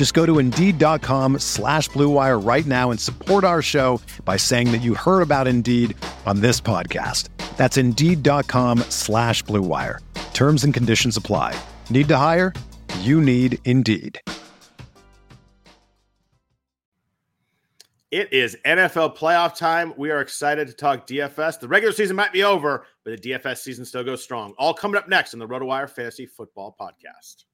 Just go to Indeed.com slash BlueWire right now and support our show by saying that you heard about Indeed on this podcast. That's Indeed.com slash BlueWire. Terms and conditions apply. Need to hire? You need Indeed. It is NFL playoff time. We are excited to talk DFS. The regular season might be over, but the DFS season still goes strong. All coming up next on the RotoWire Fantasy Football Podcast.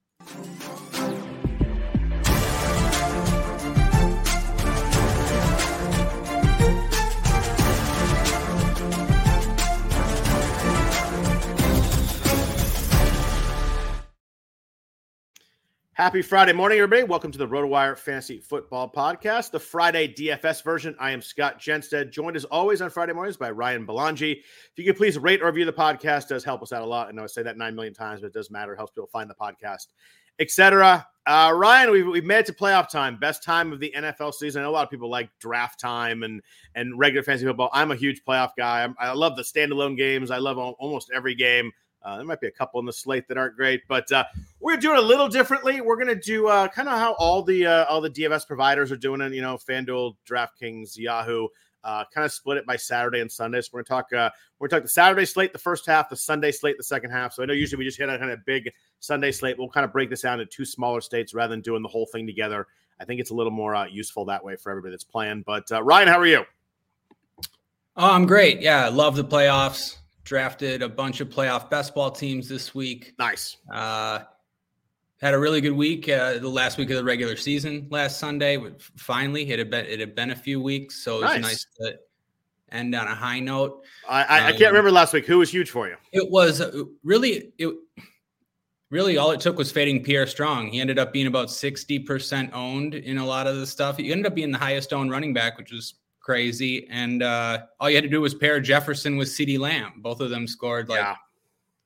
Happy Friday morning, everybody. Welcome to the RotoWire Fantasy Football Podcast, the Friday DFS version. I am Scott Jenstad, joined as always on Friday mornings by Ryan Belongia. If you could please rate or review the podcast, does help us out a lot. I know I say that nine million times, but it does matter. It helps people find the podcast, etc. Uh, Ryan, we've, we've made it to playoff time, best time of the NFL season. I know a lot of people like draft time and and regular fantasy football. I'm a huge playoff guy. I'm, i love the standalone games. I love almost every game. Uh, there might be a couple in the slate that aren't great, but uh, we're doing a little differently. We're going to do uh, kind of how all the uh, all the DFS providers are doing it. You know, FanDuel, DraftKings, Yahoo. Uh, kind of split it by Saturday and Sunday. So we're going to talk. Uh, we're going to talk the Saturday slate the first half, the Sunday slate the second half. So I know usually we just hit a kind of big Sunday slate. We'll kind of break this down into two smaller states rather than doing the whole thing together. I think it's a little more useful that way for everybody that's playing. But Ryan, how are you? Oh, I'm great. Yeah, love the playoffs drafted a bunch of playoff best ball teams this week. Nice. Uh, had a really good week. Uh, the last week of the regular season last Sunday. Finally, it had been it had been a few weeks, so it was nice, nice to end on a high note. I, I, um, I, can't remember last week. Who was huge for you? It was uh, really it. Really, all it took was fading Pierre Strong. He ended up being about sixty percent owned in a lot of the stuff. He ended up being the highest owned running back, which was crazy. And uh, all you had to do was pair Jefferson with CeeDee Lamb. Both of them scored like yeah.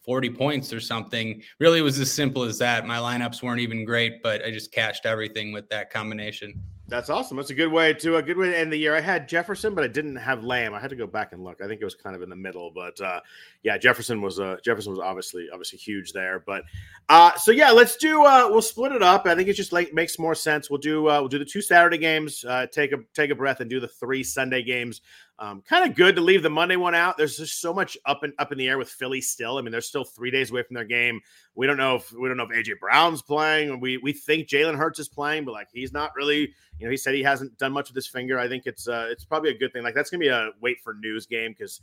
40 points or something. Really, it was as simple as that. My lineups weren't even great, but I just cashed everything with that combination. That's awesome. That's a good way to a good way to end the year. I had Jefferson, but I didn't have Lamb. I had to go back and look. I think it was kind of in the middle, but uh, yeah, Jefferson was uh, Jefferson was obviously obviously huge there. But uh, so yeah, let's do. Uh, we'll split it up. I think it just like makes more sense. We'll do uh, we'll do the two Saturday games. Uh, take a take a breath and do the three Sunday games. Um, kind of good to leave the Monday one out. There's just so much up and up in the air with Philly still. I mean, they're still three days away from their game. We don't know if we don't know if AJ Brown's playing. We we think Jalen Hurts is playing, but like he's not really. You know, he said he hasn't done much with his finger. I think it's uh, it's probably a good thing. Like that's gonna be a wait for news game because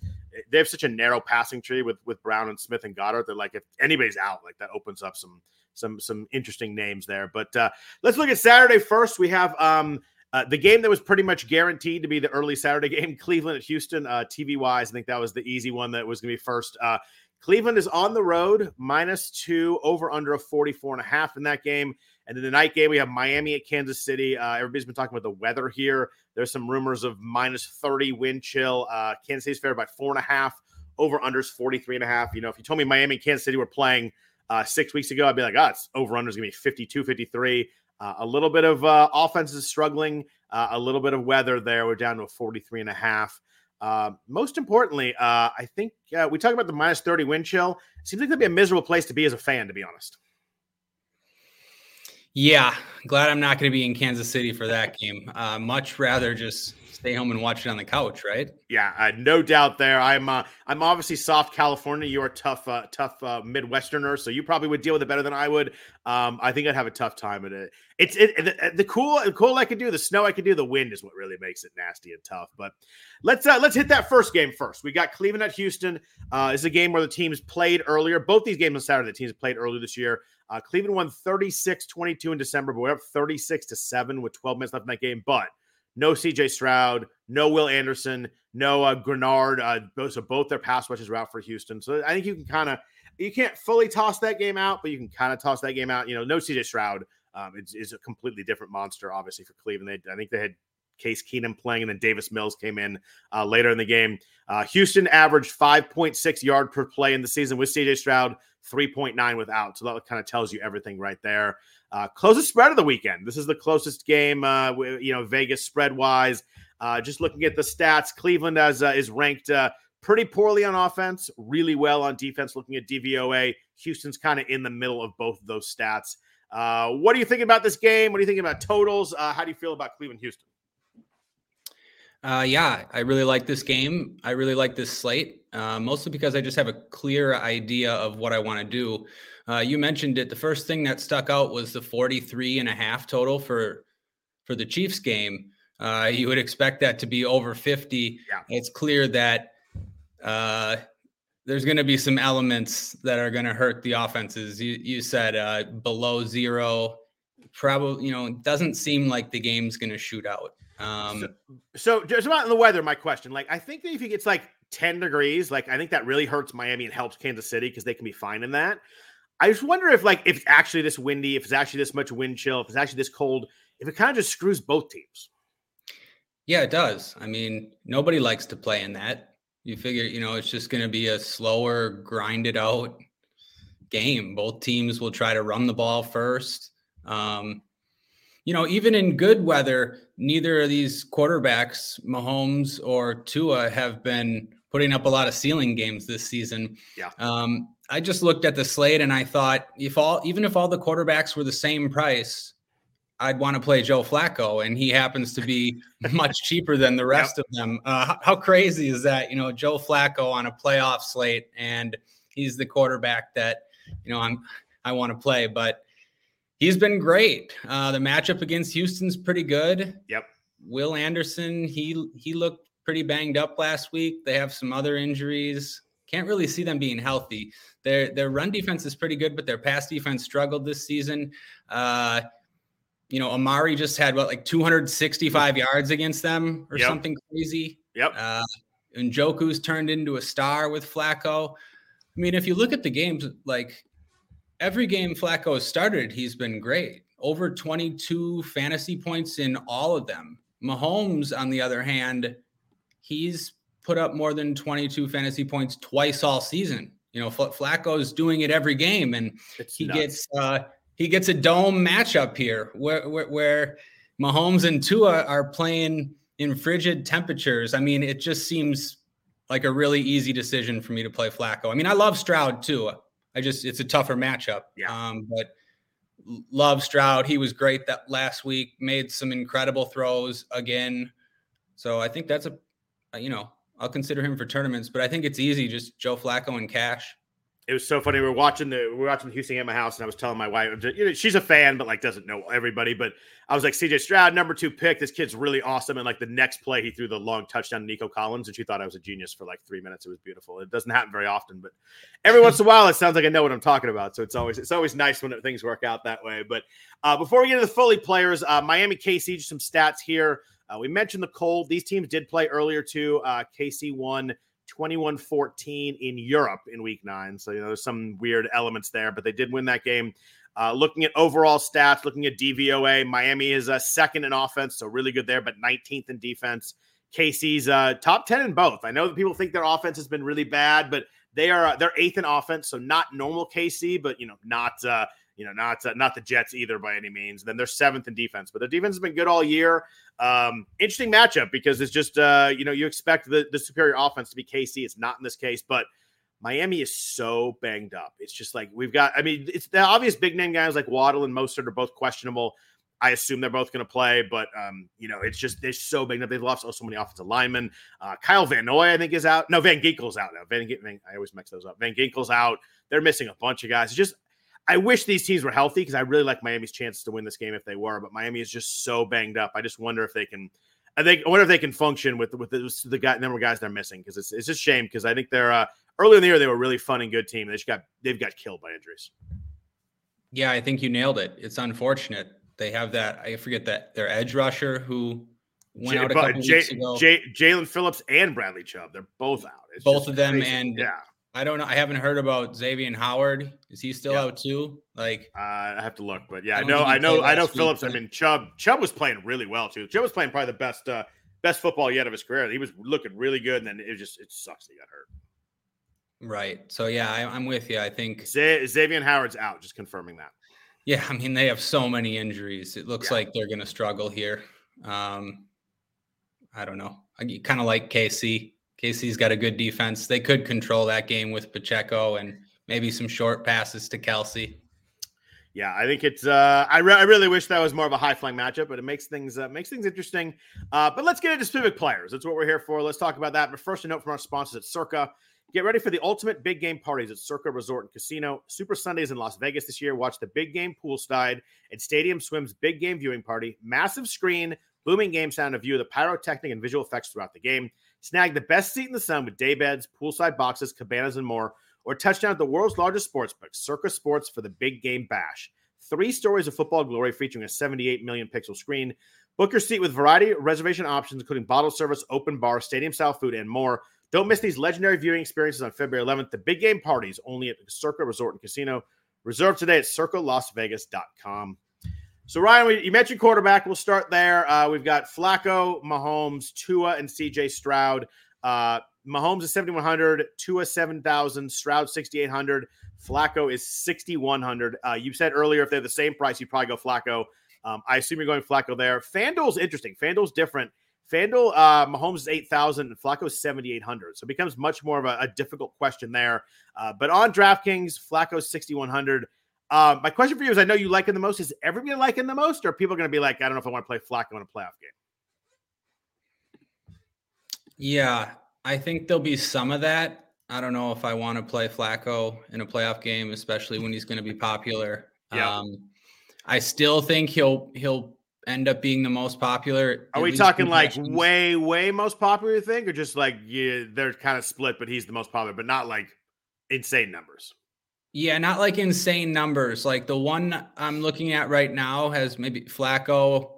they have such a narrow passing tree with with Brown and Smith and Goedert. They're like if anybody's out, like that opens up some some some interesting names there. But uh, let's look at Saturday first. We have um, uh, the game that was pretty much guaranteed to be the early Saturday game, Cleveland at Houston. Uh, TV wise, I think that was the easy one that was going to be first. Uh, Cleveland is on the road, minus two, over under a 44 and a half in that game. And then the night game, we have Miami at Kansas City. Uh, everybody's been talking about the weather here. There's some rumors of minus 30 wind chill. Uh, Kansas City's fair by four and a half, over unders 43 and a half. You know, if you told me Miami and Kansas City were playing uh, six weeks ago, I'd be like, oh, it's over unders going to be 52, 53. Uh, a little bit of uh, offense is struggling, uh, a little bit of weather there. We're down to a 43 and a half. Uh, most importantly, uh, I think uh, we talk about the minus 30 wind chill. seems like that'd be a miserable place to be as a fan, to be honest. Yeah, glad I'm not going to be in Kansas City for that game. much rather just stay home and watch it on the couch, right? Yeah, uh, no doubt there. I'm uh, I'm obviously soft California. You're a tough uh, tough uh, Midwesterner, so you probably would deal with it better than I would. Um, I think I'd have a tough time with it. It's it, the, the, cool the cool I could do, the snow I could do, the wind is what really makes it nasty and tough. But let's uh, let's hit that first game first. We got Cleveland at Houston. Uh, is a game where the teams played earlier. Both these games on Saturday, the teams played earlier this year. Uh, Cleveland won 36-22 in December, but we're up 36 to 7 with 12 minutes left in that game. But no CJ Stroud, no Will Anderson, no uh, Greenard. Uh, so both their pass rushes are out for Houston. So I think you can kind of you can't fully toss that game out, but you can kind of toss that game out. You know, no CJ Stroud um, is, is a completely different monster, obviously for Cleveland. They, I think they had Case Keenum playing, and then Davis Mills came in uh, later in the game. Uh, Houston averaged 5.6 yard per play in the season with CJ Stroud, 3.9 without. So that kind of tells you everything right there. Uh, closest spread of the weekend. This is the closest game, uh, you know, Vegas spread wise. Uh, just looking at the stats, Cleveland as uh, is ranked uh, pretty poorly on offense, really well on defense. Looking at DVOA, Houston's kind of in the middle of both of those stats. Uh, what do you think about this game? What do you think about totals? Uh, how do you feel about Cleveland Houston? Uh, yeah, I really like this game. I really like this slate, uh, mostly because I just have a clear idea of what I want to do. Uh, you mentioned it. The first thing that stuck out was the 43 and a half total for for the Chiefs game. Uh, you would expect that to be over 50. Yeah. It's clear that uh, there's going to be some elements that are going to hurt the offenses. You, you said uh, below zero, probably, you know, it doesn't seem like the game's going to shoot out. Um, so, so, just about the weather, my question, like, I think that if it gets like 10 degrees, like, I think that really hurts Miami and helps Kansas City because they can be fine in that. I just wonder if, like, if it's actually this windy, if it's actually this much wind chill, if it's actually this cold, if it kind of just screws both teams. Yeah, it does. I mean, nobody likes to play in that. You figure, you know, it's just going to be a slower, grinded out game. Both teams will try to run the ball first. Um, you know, even in good weather, neither of these quarterbacks, Mahomes or Tua, have been putting up a lot of ceiling games this season. Yeah. Um, I just looked at the slate and I thought if all, even if all the quarterbacks were the same price, I'd want to play Joe Flacco, and he happens to be much cheaper than the rest yep. of them. Uh, how, how, crazy is that? You know, Joe Flacco on a playoff slate, and he's the quarterback that you know I'm I want to play. But he's been great. Uh, the matchup against Houston's pretty good. Yep. Will Anderson, he he looked pretty banged up last week. They have some other injuries. Can't really see them being healthy. Their their run defense is pretty good, but their pass defense struggled this season. Uh, you know, Amari just had what like 265 yards against them or yep. something crazy. Yep. Uh, and Njoku's turned into a star with Flacco. I mean, if you look at the games, like every game Flacco has started, he's been great. Over 22 fantasy points in all of them. Mahomes, on the other hand, he's put up more than 22 fantasy points twice all season. You know, Flacco's doing it every game, and it's he nuts. gets uh, he gets a dome matchup here where, where, where Mahomes and Tua are playing in frigid temperatures. I mean, it just seems like a really easy decision for me to play Flacco. I mean, I love Stroud too. I just it's a tougher matchup. Yeah. Um, but love Stroud. He was great that last week. Made some incredible throws again. So I think that's a you know I'll consider him for tournaments. But I think it's easy just Joe Flacco and cash it was so funny. We were watching the we were watching the Houston game at my house, and I was telling my wife, you know, she's a fan, but like doesn't know everybody. But I was like, CJ Stroud, number two pick. This kid's really awesome. And like the next play, he threw the long touchdown to Nico Collins, and she thought I was a genius for like three minutes. It was beautiful. It doesn't happen very often, but every once in a while, it sounds like I know what I'm talking about. So it's always it's always nice when things work out that way. But uh, before we get into the fully players, uh, Miami KC, just some stats here. Uh, we mentioned the cold. These teams did play earlier too. Uh, KC won 21 14 in Europe in week nine. So, you know, there's some weird elements there, but they did win that game. Uh, looking at overall stats, looking at DVOA, Miami is uh, second in offense, so really good there, but 19th in defense. KC's uh, top 10 in both. I know that people think their offense has been really bad, but they are uh, they're eighth in offense, so not normal KC, but you know, not uh, you know, not uh, not the Jets either by any means. Then they're seventh in defense, but their defense has been good all year. Um, interesting matchup because it's just uh, you know you expect the the superior offense to be KC. It's not in this case, but Miami is so banged up. It's just like we've got. I mean, it's the obvious big name guys like Waddle and Mostert are both questionable. I assume they're both going to play, but um, you know, it's just they're so big. Up. They've lost so many offensive linemen. Uh, Kyle Van Noy, I think, is out. No, Van Ginkel's out now. Van, Van I always mix those up. Van Ginkel's out. They're missing a bunch of guys. It's just I wish these teams were healthy because I really like Miami's chances to win this game if they were. But Miami is just so banged up. I just wonder if they can. I think I wonder if they can function with with the, the guy, number of guys they're missing because it's it's just shame because I think they're uh, early in the year they were a really fun and good team. They just got they've got killed by injuries. Yeah, I think you nailed it. It's unfortunate they have that. I forget that their edge rusher who went J- out a couple J- weeks ago. J- Jaelan Phillips and Bradley Chubb, they're both out. It's both of them, and yeah, I don't know. I haven't heard about Xavier Howard. Is he still yeah. out too? Like, uh, I have to look, but yeah, I, know, I know, I know. Phillips. Week, I mean, Chubb. Chubb was playing really well too. Chubb was playing probably the best, uh, best football yet of his career. He was looking really good, and then it just it sucks he got hurt. Right. So yeah, I, am with you. I think Z- Xavier Howard's out. Just confirming that. Yeah, I mean they have so many injuries. It looks yeah. like they're going to struggle here. Um, I don't know. I kind of like KC. KC's got a good defense. They could control that game with Pacheco and maybe some short passes to Kelce. Yeah, I think it's. Uh, I, re- I really wish that was more of a high flying matchup, but it makes things uh, makes things interesting. Uh, but let's get into specific players. That's what we're here for. Let's talk about that. But first, a note from our sponsors at Circa. Get ready for the ultimate big game parties at Circa Resort and Casino. Super Sundays in Las Vegas this year. Watch the big game poolside at Stadium Swim's big game viewing party. Massive screen, booming game sound, a view of the pyrotechnic and visual effects throughout the game. Snag the best seat in the sun with day beds, poolside boxes, cabanas, and more. Or touchdown at the world's largest sports book, Circa Sports, for the big game bash. Three stories of football glory featuring a 78 million pixel screen. Book your seat with variety reservation options, including bottle service, open bar, stadium style food, and more. Don't miss these legendary viewing experiences on February 11th. The big game parties only at the Circa Resort and Casino. Reserve today at circalasvegas.com. So, Ryan, we, you mentioned quarterback. We'll start there. Uh, we've got Flacco, Mahomes, Tua, and CJ Stroud. Uh, Mahomes is 7,100, Tua 7,000, Stroud 6,800, Flacco is 6,100. Uh, you said earlier if they're the same price, you probably go Flacco. Um, I assume you're going Flacco there. FanDuel's interesting. FanDuel's different. FanDuel, uh, Mahomes is 8,000 and Flacco is 7,800. So it becomes much more of a, a difficult question there. Uh, but on DraftKings, Flacco's 6,100. Um, my question for you is: I know you like him the most. Is everybody liking the most, or people going to be like, I don't know if I want to play Flacco in a playoff game? Yeah, I think there'll be some of that. I don't know if I want to play Flacco in a playoff game, especially when he's going to be popular. Yeah. Um, I still think he'll he'll end up being the most popular. Are we talking like way way most popular? You think, or just like yeah, they're kind of split, but he's the most popular, but not like insane numbers. Yeah, not like insane numbers. Like the one I'm looking at right now has maybe Flacco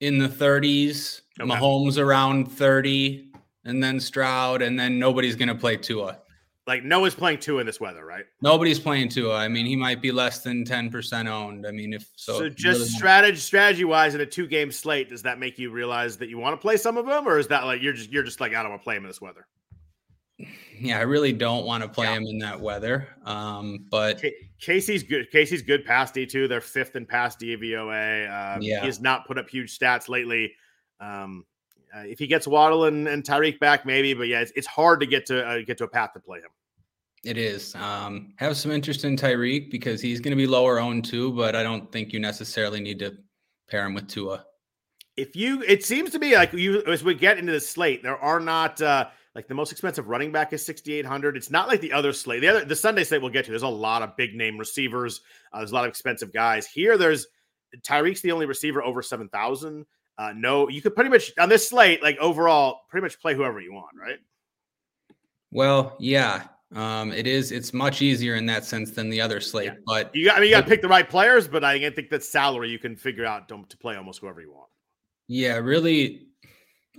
in the 30s, okay. Mahomes around 30, and then Stroud, and then nobody's going to play Tua. Like no one's playing Tua in this weather, right? Nobody's playing Tua. I mean, he might be less than 10% owned. I mean, if so. So just really strategy strategy wise in a two game slate, does that make you realize that you want to play some of them, or is that like you're just you're just like I don't want to play him in this weather? Yeah, I really don't want to play yeah. him in that weather. Um, but KC's good. KC's good past D two. They're fifth in pass DVOA. Um, yeah. He has not put up huge stats lately. Um, uh, if he gets Waddle and, and Tyreek back, maybe. But yeah, it's, it's hard to get to uh, get to a path to play him. It is. Um, have some interest in Tyreek because he's going to be lower owned too. But I don't think you necessarily need to pair him with Tua. If you, it seems to be like you as we get into the slate, there are not. Uh, like the most expensive running back is 6,800. It's not like the other slate. The other the Sunday slate we'll get to. There's a lot of big name receivers. Uh, there's a lot of expensive guys. Here, there's Tyreek's the only receiver over 7,000. Uh, no, you could pretty much on this slate, like overall, pretty much play whoever you want, right? Well, yeah. Um, it is. It's much easier in that sense than the other slate. Yeah. But you got. I mean, you got to pick the right players. But I think that salary you can figure out to play almost whoever you want. Yeah, really.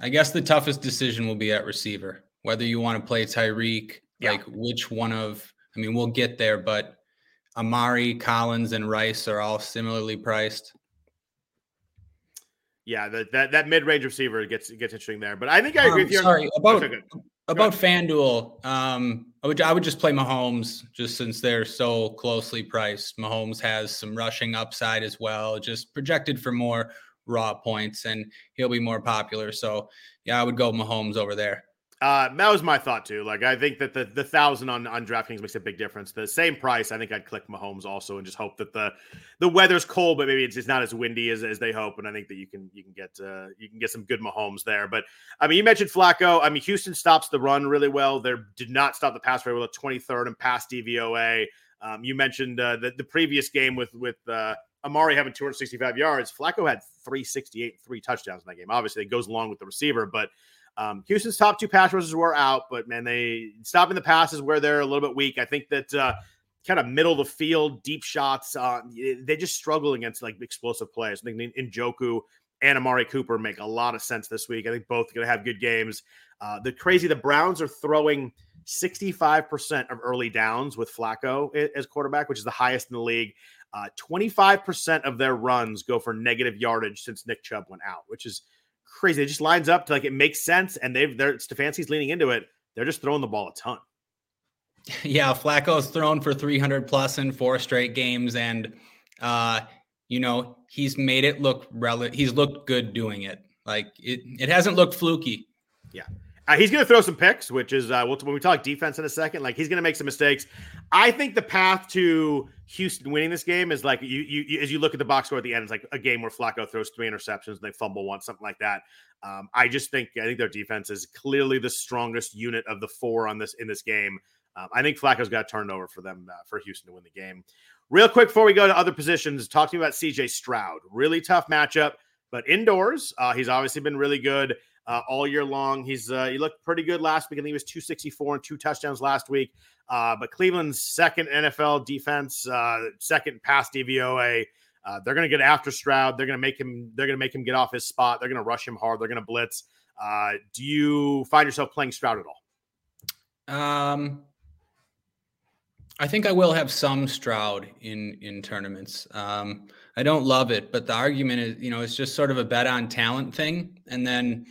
I guess the toughest decision will be at receiver whether you want to play Tyreek, yeah. like which one of, I mean, we'll get there, but Amari, Collins, and Rice are all similarly priced. Yeah, that that, that mid range receiver gets gets interesting there. But I think I agree um, with you. Sorry about okay, about FanDuel. Um, I would I would just play Mahomes just since they're so closely priced. Mahomes has some rushing upside as well, just projected for more raw points, and he'll be more popular. So yeah, I would go Mahomes over there. Uh, that was my thought too. Like I think that the the thousand on on DraftKings makes a big difference. The same price, I think I'd click Mahomes also and just hope that the the weather's cold, but maybe it's, it's not as windy as, as they hope. And I think that you can you can get uh, you can get some good Mahomes there. But I mean, you mentioned Flacco. I mean, Houston stops the run really well. They did not stop the pass very well. Twenty third and pass DVOA. Um, you mentioned uh, the the previous game with with uh, Amari having 265 yards. Flacco had 368, three touchdowns in that game. Obviously, it goes along with the receiver, but um, Houston's top two pass rushers were out, but man, they stopping the passes where they're a little bit weak. I think that uh, kind of middle of the field, deep shots, uh, they just struggle against like explosive plays. I think Njoku and Amari Cooper make a lot of sense this week. I think both are going to have good games. Uh, the crazy, the Browns are throwing 65% of early downs with Flacco as quarterback, which is the highest in the league. Uh, 25% of their runs go for negative yardage since Nick Chubb went out, which is crazy. It just lines up to like it makes sense, and they've they're Stefanski's leaning into it. They're just throwing the ball a ton. Yeah, Flacco's thrown for 300 plus in four straight games, and uh, you know he's made it look rel- He's looked good doing it. Like it, it hasn't looked fluky. Yeah. Uh, he's going to throw some picks, which is uh, we'll, when we talk defense in a second. Like he's going to make some mistakes. I think the path to Houston winning this game is like you, you, you, as you look at the box score at the end, it's like a game where Flacco throws three interceptions and they fumble one, something like that. Um, I just think I think their defense is clearly the strongest unit of the four on this in this game. Um, I think Flacco's got turned over for them uh, for Houston to win the game. Real quick before we go to other positions, talk to me about CJ Stroud. Really tough matchup, but indoors, uh, he's obviously been really good uh, all year long. He's uh, he looked pretty good last week. I think he was 264 and two touchdowns last week. Uh, but Cleveland's second NFL defense, uh, second pass DVOA. Uh, they're going to get after Stroud. They're going to make him. They're going to make him get off his spot. They're going to rush him hard. They're going to blitz. Uh, do you find yourself playing Stroud at all? Um, I think I will have some Stroud in in tournaments. Um, I don't love it, but the argument is, you know, it's just sort of a bet on talent thing, and then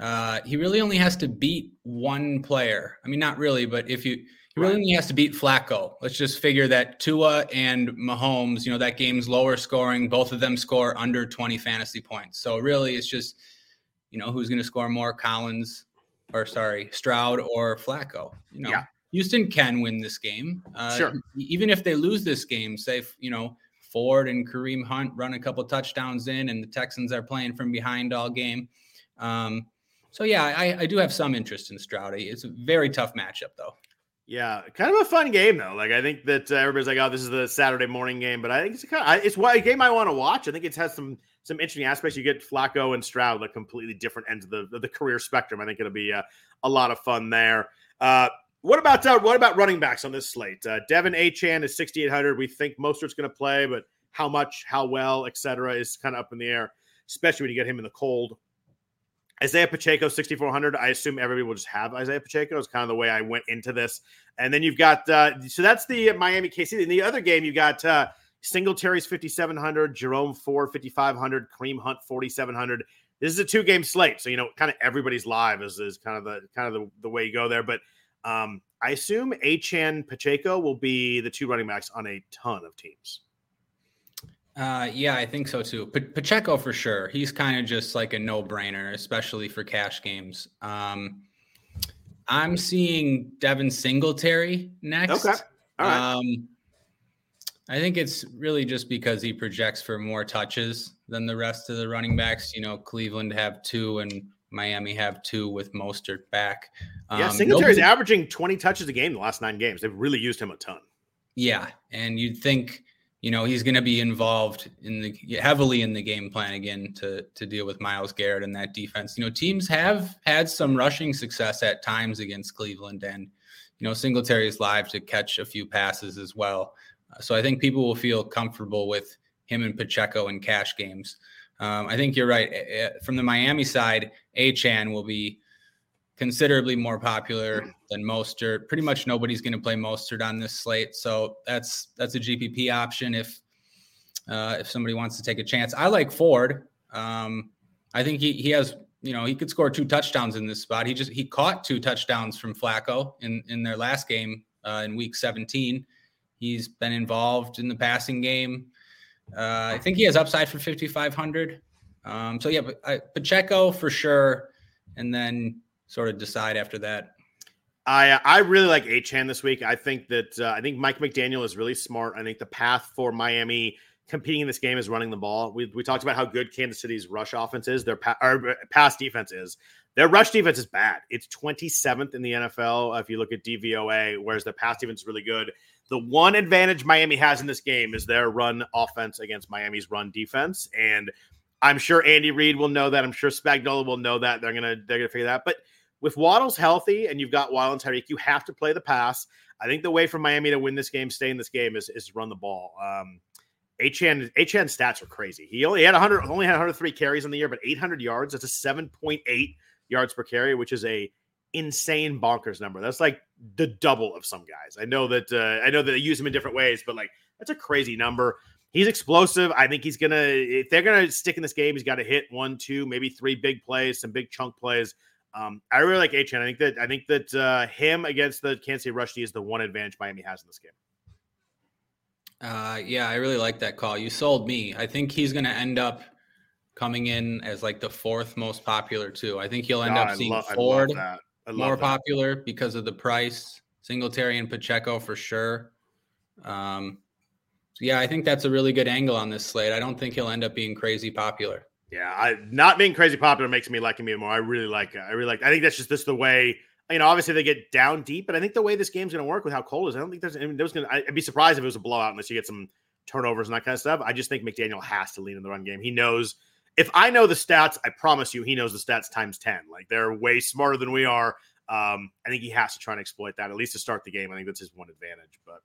uh, he really only has to beat one player. I mean, not really, but if you he really only has to beat Flacco. Let's just figure that Tua and Mahomes, you know, that game's lower scoring. Both of them score under 20 fantasy points. So really, it's just, you know, who's going to score more, Collins or sorry, Stroud or Flacco. You know, yeah. Houston can win this game. Uh, sure. Even if they lose this game, say, you know, Ford and Kareem Hunt run a couple touchdowns in, and the Texans are playing from behind all game. Um, so yeah, I, I do have some interest in Stroudy. It's a very tough matchup though. Yeah, kind of a fun game though. Like I think that uh, everybody's like, "Oh, this is the Saturday morning game," but I think it's kind of it's a game I want to watch. I think it has some some interesting aspects. You get Flacco and Stroud, like completely different ends of the the career spectrum. I think it'll be uh, a lot of fun there. Uh, what about uh, what about running backs on this slate? Uh, De'Von Achane is 6,800. We think Mostert's going to play, but how much, how well, etc., is kind of up in the air, especially when you get him in the cold. Isaiah Pacheco, 6,400. I assume everybody will just have Isaiah Pacheco. Is kind of the way I went into this. And then you've got, uh, so that's the Miami KC. In the other game, you got uh, Singletary's 5,700, Jerome Ford, 5,500, Kareem Hunt, 4,700. This is a two game slate. So, you know, kind of everybody's live is, is kind of the kind of the, the way you go there. But um, I assume Achane Pacheco will be the two running backs on a ton of teams. Uh, yeah, I think so too. Pacheco for sure. He's kind of just like a no-brainer, especially for cash games. Um, I'm seeing Devin Singletary next. Okay. All right. Um, I think it's really just because he projects for more touches than the rest of the running backs. You know, Cleveland have two and Miami have two with Mostert back. Um, yeah, Singletary's nobody... averaging 20 touches a game the last nine games. They've really used him a ton. Yeah, and you'd think you know he's going to be involved in the heavily in the game plan again to to deal with Myles Garrett and that defense. You know, teams have had some rushing success at times against Cleveland, and you know Singletary is live to catch a few passes as well. Uh, so I think people will feel comfortable with him and Pacheco in cash games. Um, I think you're right. From the Miami side, Achane will be considerably more popular than Mostert. Pretty much nobody's going to play Mostert on this slate, so that's that's a GPP option if uh, if somebody wants to take a chance. I like Ford. Um, I think he he has you know he could score two touchdowns in this spot. He just he caught two touchdowns from Flacco in in their last game uh, in Week 17. He's been involved in the passing game. Uh, I think he has upside for 5,500. Um, so yeah, but I, Pacheco for sure, and then sort of decide after that. I I really like Achane this week. I think that uh, I think Mike McDaniel is really smart. I think the path for Miami competing in this game is running the ball. We, we talked about how good Kansas City's rush offense is. Their pa- or uh, pass defense is. Their rush defense is bad. It's 27th in the NFL if you look at DVOA, whereas their pass defense is really good. The one advantage Miami has in this game is their run offense against Miami's run defense, and I'm sure Andy Reid will know that. I'm sure Spagnuolo will know that. They're gonna they're gonna figure that. But with Waddle's healthy and you've got Waddle and Tyreek, you have to play the pass. I think the way for Miami to win this game, stay in this game, is is run the ball. Um, Achane stats are crazy. He only had 100, only had 103 carries in the year, but 800 yards. That's a 7.8 yards per carry, which is a insane bonkers number. That's like the double of some guys. I know that uh, I know that they use him in different ways, but like that's a crazy number. He's explosive. I think he's gonna if they're gonna stick in this game, he's got to hit one, two, maybe three big plays, some big chunk plays. Um, I really like Achane. I think that I think that uh, him against the Kansas City Rush D is the one advantage Miami has in this game. Uh, yeah, I really like that call. You sold me. I think he's going to end up coming in as like the fourth most popular too. I think he'll end up seeing lo- Ford more that. popular because of the price. Singletary and Pacheco for sure. Um, so yeah, I think that's a really good angle on this slate. I don't think he'll end up being crazy popular. Yeah, I not being crazy popular makes me like him even more. I really like. I really like. I think that's just this the way. You know, obviously they get down deep, but I think the way this game's going to work with how cold is, I don't think there's. I mean, there's going. to I'd be surprised if it was a blowout unless you get some turnovers and that kind of stuff. I just think McDaniel has to lean in the run game. He knows. If I know the stats, I promise you, he knows the stats times ten. Like they're way smarter than we are. Um, I think he has to try and exploit that at least to start the game. I think that's his one advantage. But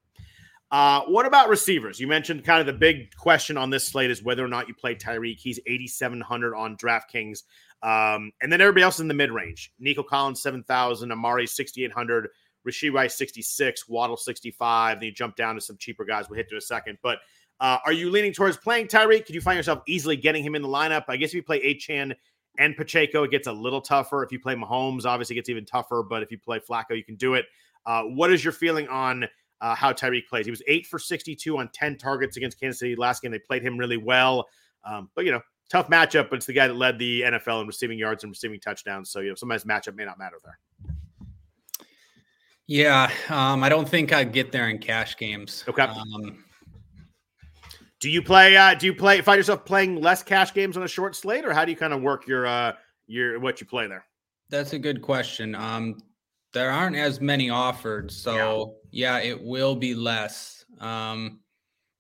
uh, what about receivers? You mentioned kind of the big question on this slate is whether or not you play Tyreek. He's 8,700 on DraftKings. Um, and then everybody else in the mid range Nico Collins, 7,000, Amari, 6,800, Rashee Rice, 66, Waddle, 65. Then you jump down to some cheaper guys. We'll hit to a second. But uh, are you leaning towards playing Tyreek? Could you find yourself easily getting him in the lineup? I guess if you play Achane and Pacheco, it gets a little tougher. If you play Mahomes, obviously it gets even tougher. But if you play Flacco, you can do it. Uh, what is your feeling on uh, how Tyreek plays. He was eight for 62 on 10 targets against Kansas City last game. They played him really well. Um, but, you know, tough matchup, but it's the guy that led the NFL in receiving yards and receiving touchdowns. So, you know, sometimes matchup may not matter there. Yeah. Um, I don't think I'd get there in cash games. Okay. Um, do you play, uh, do you play, find yourself playing less cash games on a short slate or how do you kind of work your, uh, your, what you play there? That's a good question. Um, there aren't as many offered, so yeah, yeah it will be less. Um,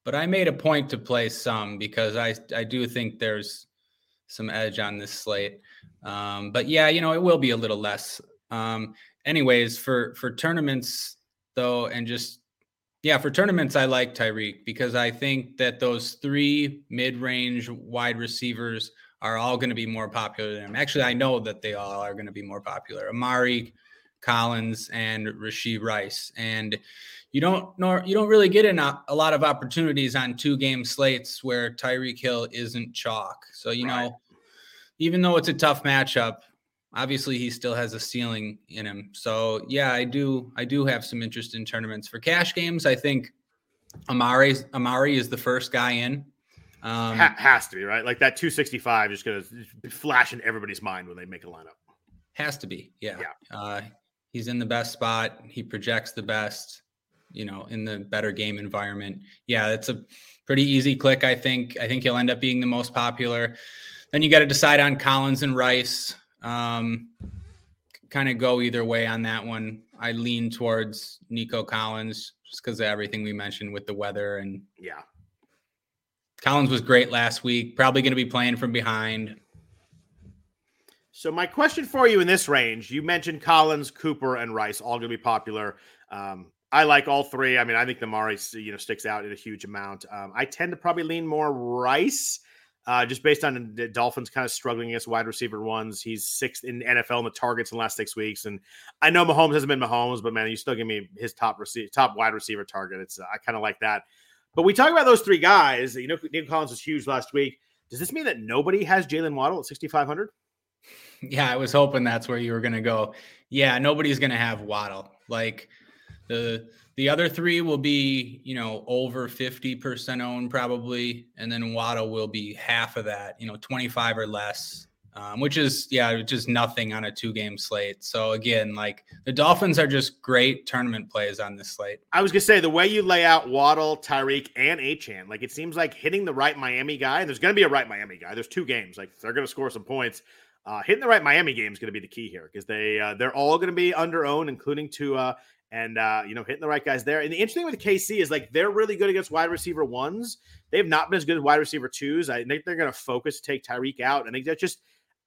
but I made a point to play some because I I do think there's some edge on this slate. Um, but yeah, you know, it will be a little less. Um, anyways, for for tournaments though, and just yeah, for tournaments, I like Tyreek because I think that those three mid-range wide receivers are all going to be more popular than him. Actually, I know that they all are going to be more popular. Amari, Collins and Rashee Rice. And you don't know you don't really get in a, a, lot of opportunities on two game slates where Tyreek Hill isn't chalk. So you right. know, even though it's a tough matchup, obviously he still has a ceiling in him. So yeah, I do I do have some interest in tournaments for cash games. I think Amari Amari is the first guy in. Um, ha- has to be right. Like that 265 is going to flash in everybody's mind when they make a lineup. Has to be, yeah. yeah. Uh, he's in the best spot. He projects the best, you know, in the better game environment. Yeah, it's a pretty easy click. I think. I think he'll end up being the most popular. Then you got to decide on Collins and Rice. Um, kind of go either way on that one. I lean towards Nico Collins just because of everything we mentioned with the weather and yeah. Collins was great last week. Probably going to be playing from behind. So my question for you in this range, you mentioned Collins, Cooper, and Rice, all going to be popular. Um, I like all three. I mean, I think the Mari, you know, sticks out in a huge amount. Um, I tend to probably lean more Rice, uh, just based on the Dolphins kind of struggling against wide receiver ones. He's sixth in NFL in the targets in the last six weeks, and I know Mahomes hasn't been Mahomes, but man, you still give me his top receiver, top wide receiver target. It's uh, I kind of like that. But we talk about those three guys. You know, Nico Collins was huge last week. Does this mean that nobody has Jaylen Waddle at sixty five hundred? Yeah, I was hoping that's where you were going to go. Yeah, nobody's going to have Waddle. Like the the other three will be, you know, over 50% owned probably, and then Waddle will be half of that, you know, 25 or less. um, which is yeah, just nothing on a two game slate. So again, like the Dolphins are just great tournament plays on this slate. I was gonna say the way you lay out Waddle, Tyreek, and Achane, like it seems like hitting the right Miami guy. And There's gonna be a right Miami guy. There's two games, like they're gonna score some points. Uh, hitting the right Miami game is going to be the key here because they uh, they're all going to be under own, including Tua, and uh, you know hitting the right guys there. And the interesting with KC is like they're really good against wide receiver ones. They have not been as good as wide receiver twos. I think they're going to focus to take Tyreek out. I think that just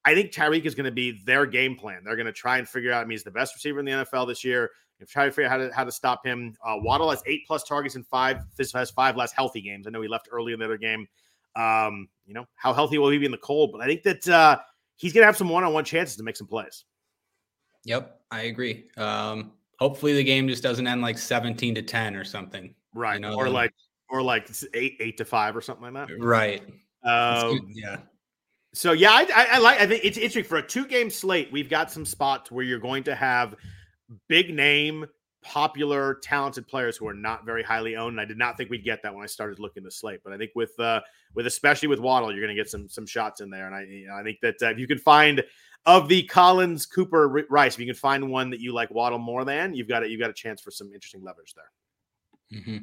I think Tyreek is going to be their game plan. They're going to try and figure out. I mean, he's the best receiver in the NFL this year. If try to figure out how to how to stop him. Uh, Waddle has eight plus targets in five. This has five less healthy games. I know he left early in the other game. Um, you know how healthy will he be in the cold? But I think that uh, he's going to have some one on one chances to make some plays. Yep, I agree. Um, hopefully the game just doesn't end like 17 to 10 or something. Right. You know, or like or like eight eight to five or something like that. Right. Um, yeah. So yeah, I, I, I, like. I think it's interesting for a two game slate. We've got some spots where you're going to have big name, popular, talented players who are not very highly owned. And I did not think we'd get that when I started looking the slate. But I think with uh, with especially with Waddle, you're going to get some some shots in there. And I you know, I think that uh, if you can find of the Collins Cooper Rice, if you can find one that you like Waddle more than, you've got it. You've got a chance for some interesting leverage there. Mm-hmm.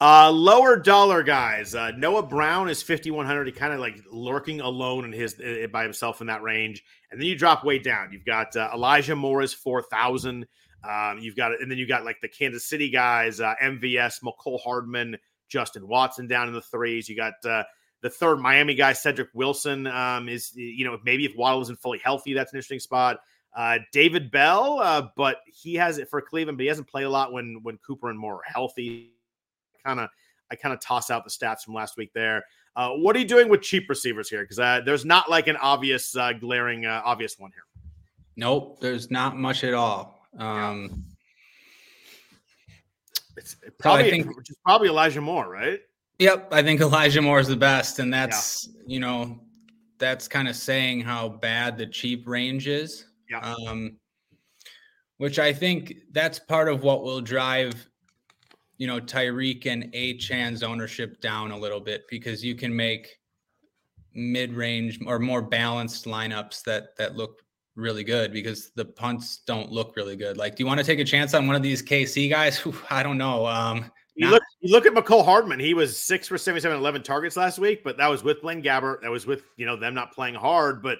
Uh, lower dollar guys. Uh, Noah Brown is 5,100. He kind of like lurking alone in his uh, by himself in that range. And then you drop way down. You've got uh, Elijah Moore is 4,000. Um, you've got, it. and then you got like the Kansas City guys, uh, MVS, Mecole Hardman, Justin Watson down in the threes. You got uh, the third Miami guy, Cedric Wilson, um, is, you know, maybe if Waddle isn't fully healthy, that's an interesting spot. Uh, David Bell, uh, but he has it for Cleveland, but he hasn't played a lot when when Cooper and Moore are healthy kind of I kind of toss out the stats from last week there. Uh, what are you doing with cheap receivers here? Because uh, there's not like an obvious, uh, glaring, uh, obvious one here. Nope, there's not much at all. Um, yeah. It's probably so I think it's probably Elijah Moore, right? Yep, I think Elijah Moore is the best, and that's yeah. you know that's kind of saying how bad the cheap range is. Yeah. Um, which I think that's part of what will drive you know, Tyreek and Achane's ownership down a little bit because you can make mid-range or more balanced lineups that that look really good because the punts don't look really good. Like, do you want to take a chance on one of these KC guys? I don't know. Um, you not- look, you look at Mecole Hardman. He was six for 77, 11 targets last week, but that was with Blaine Gabbert. That was with you know them not playing hard. But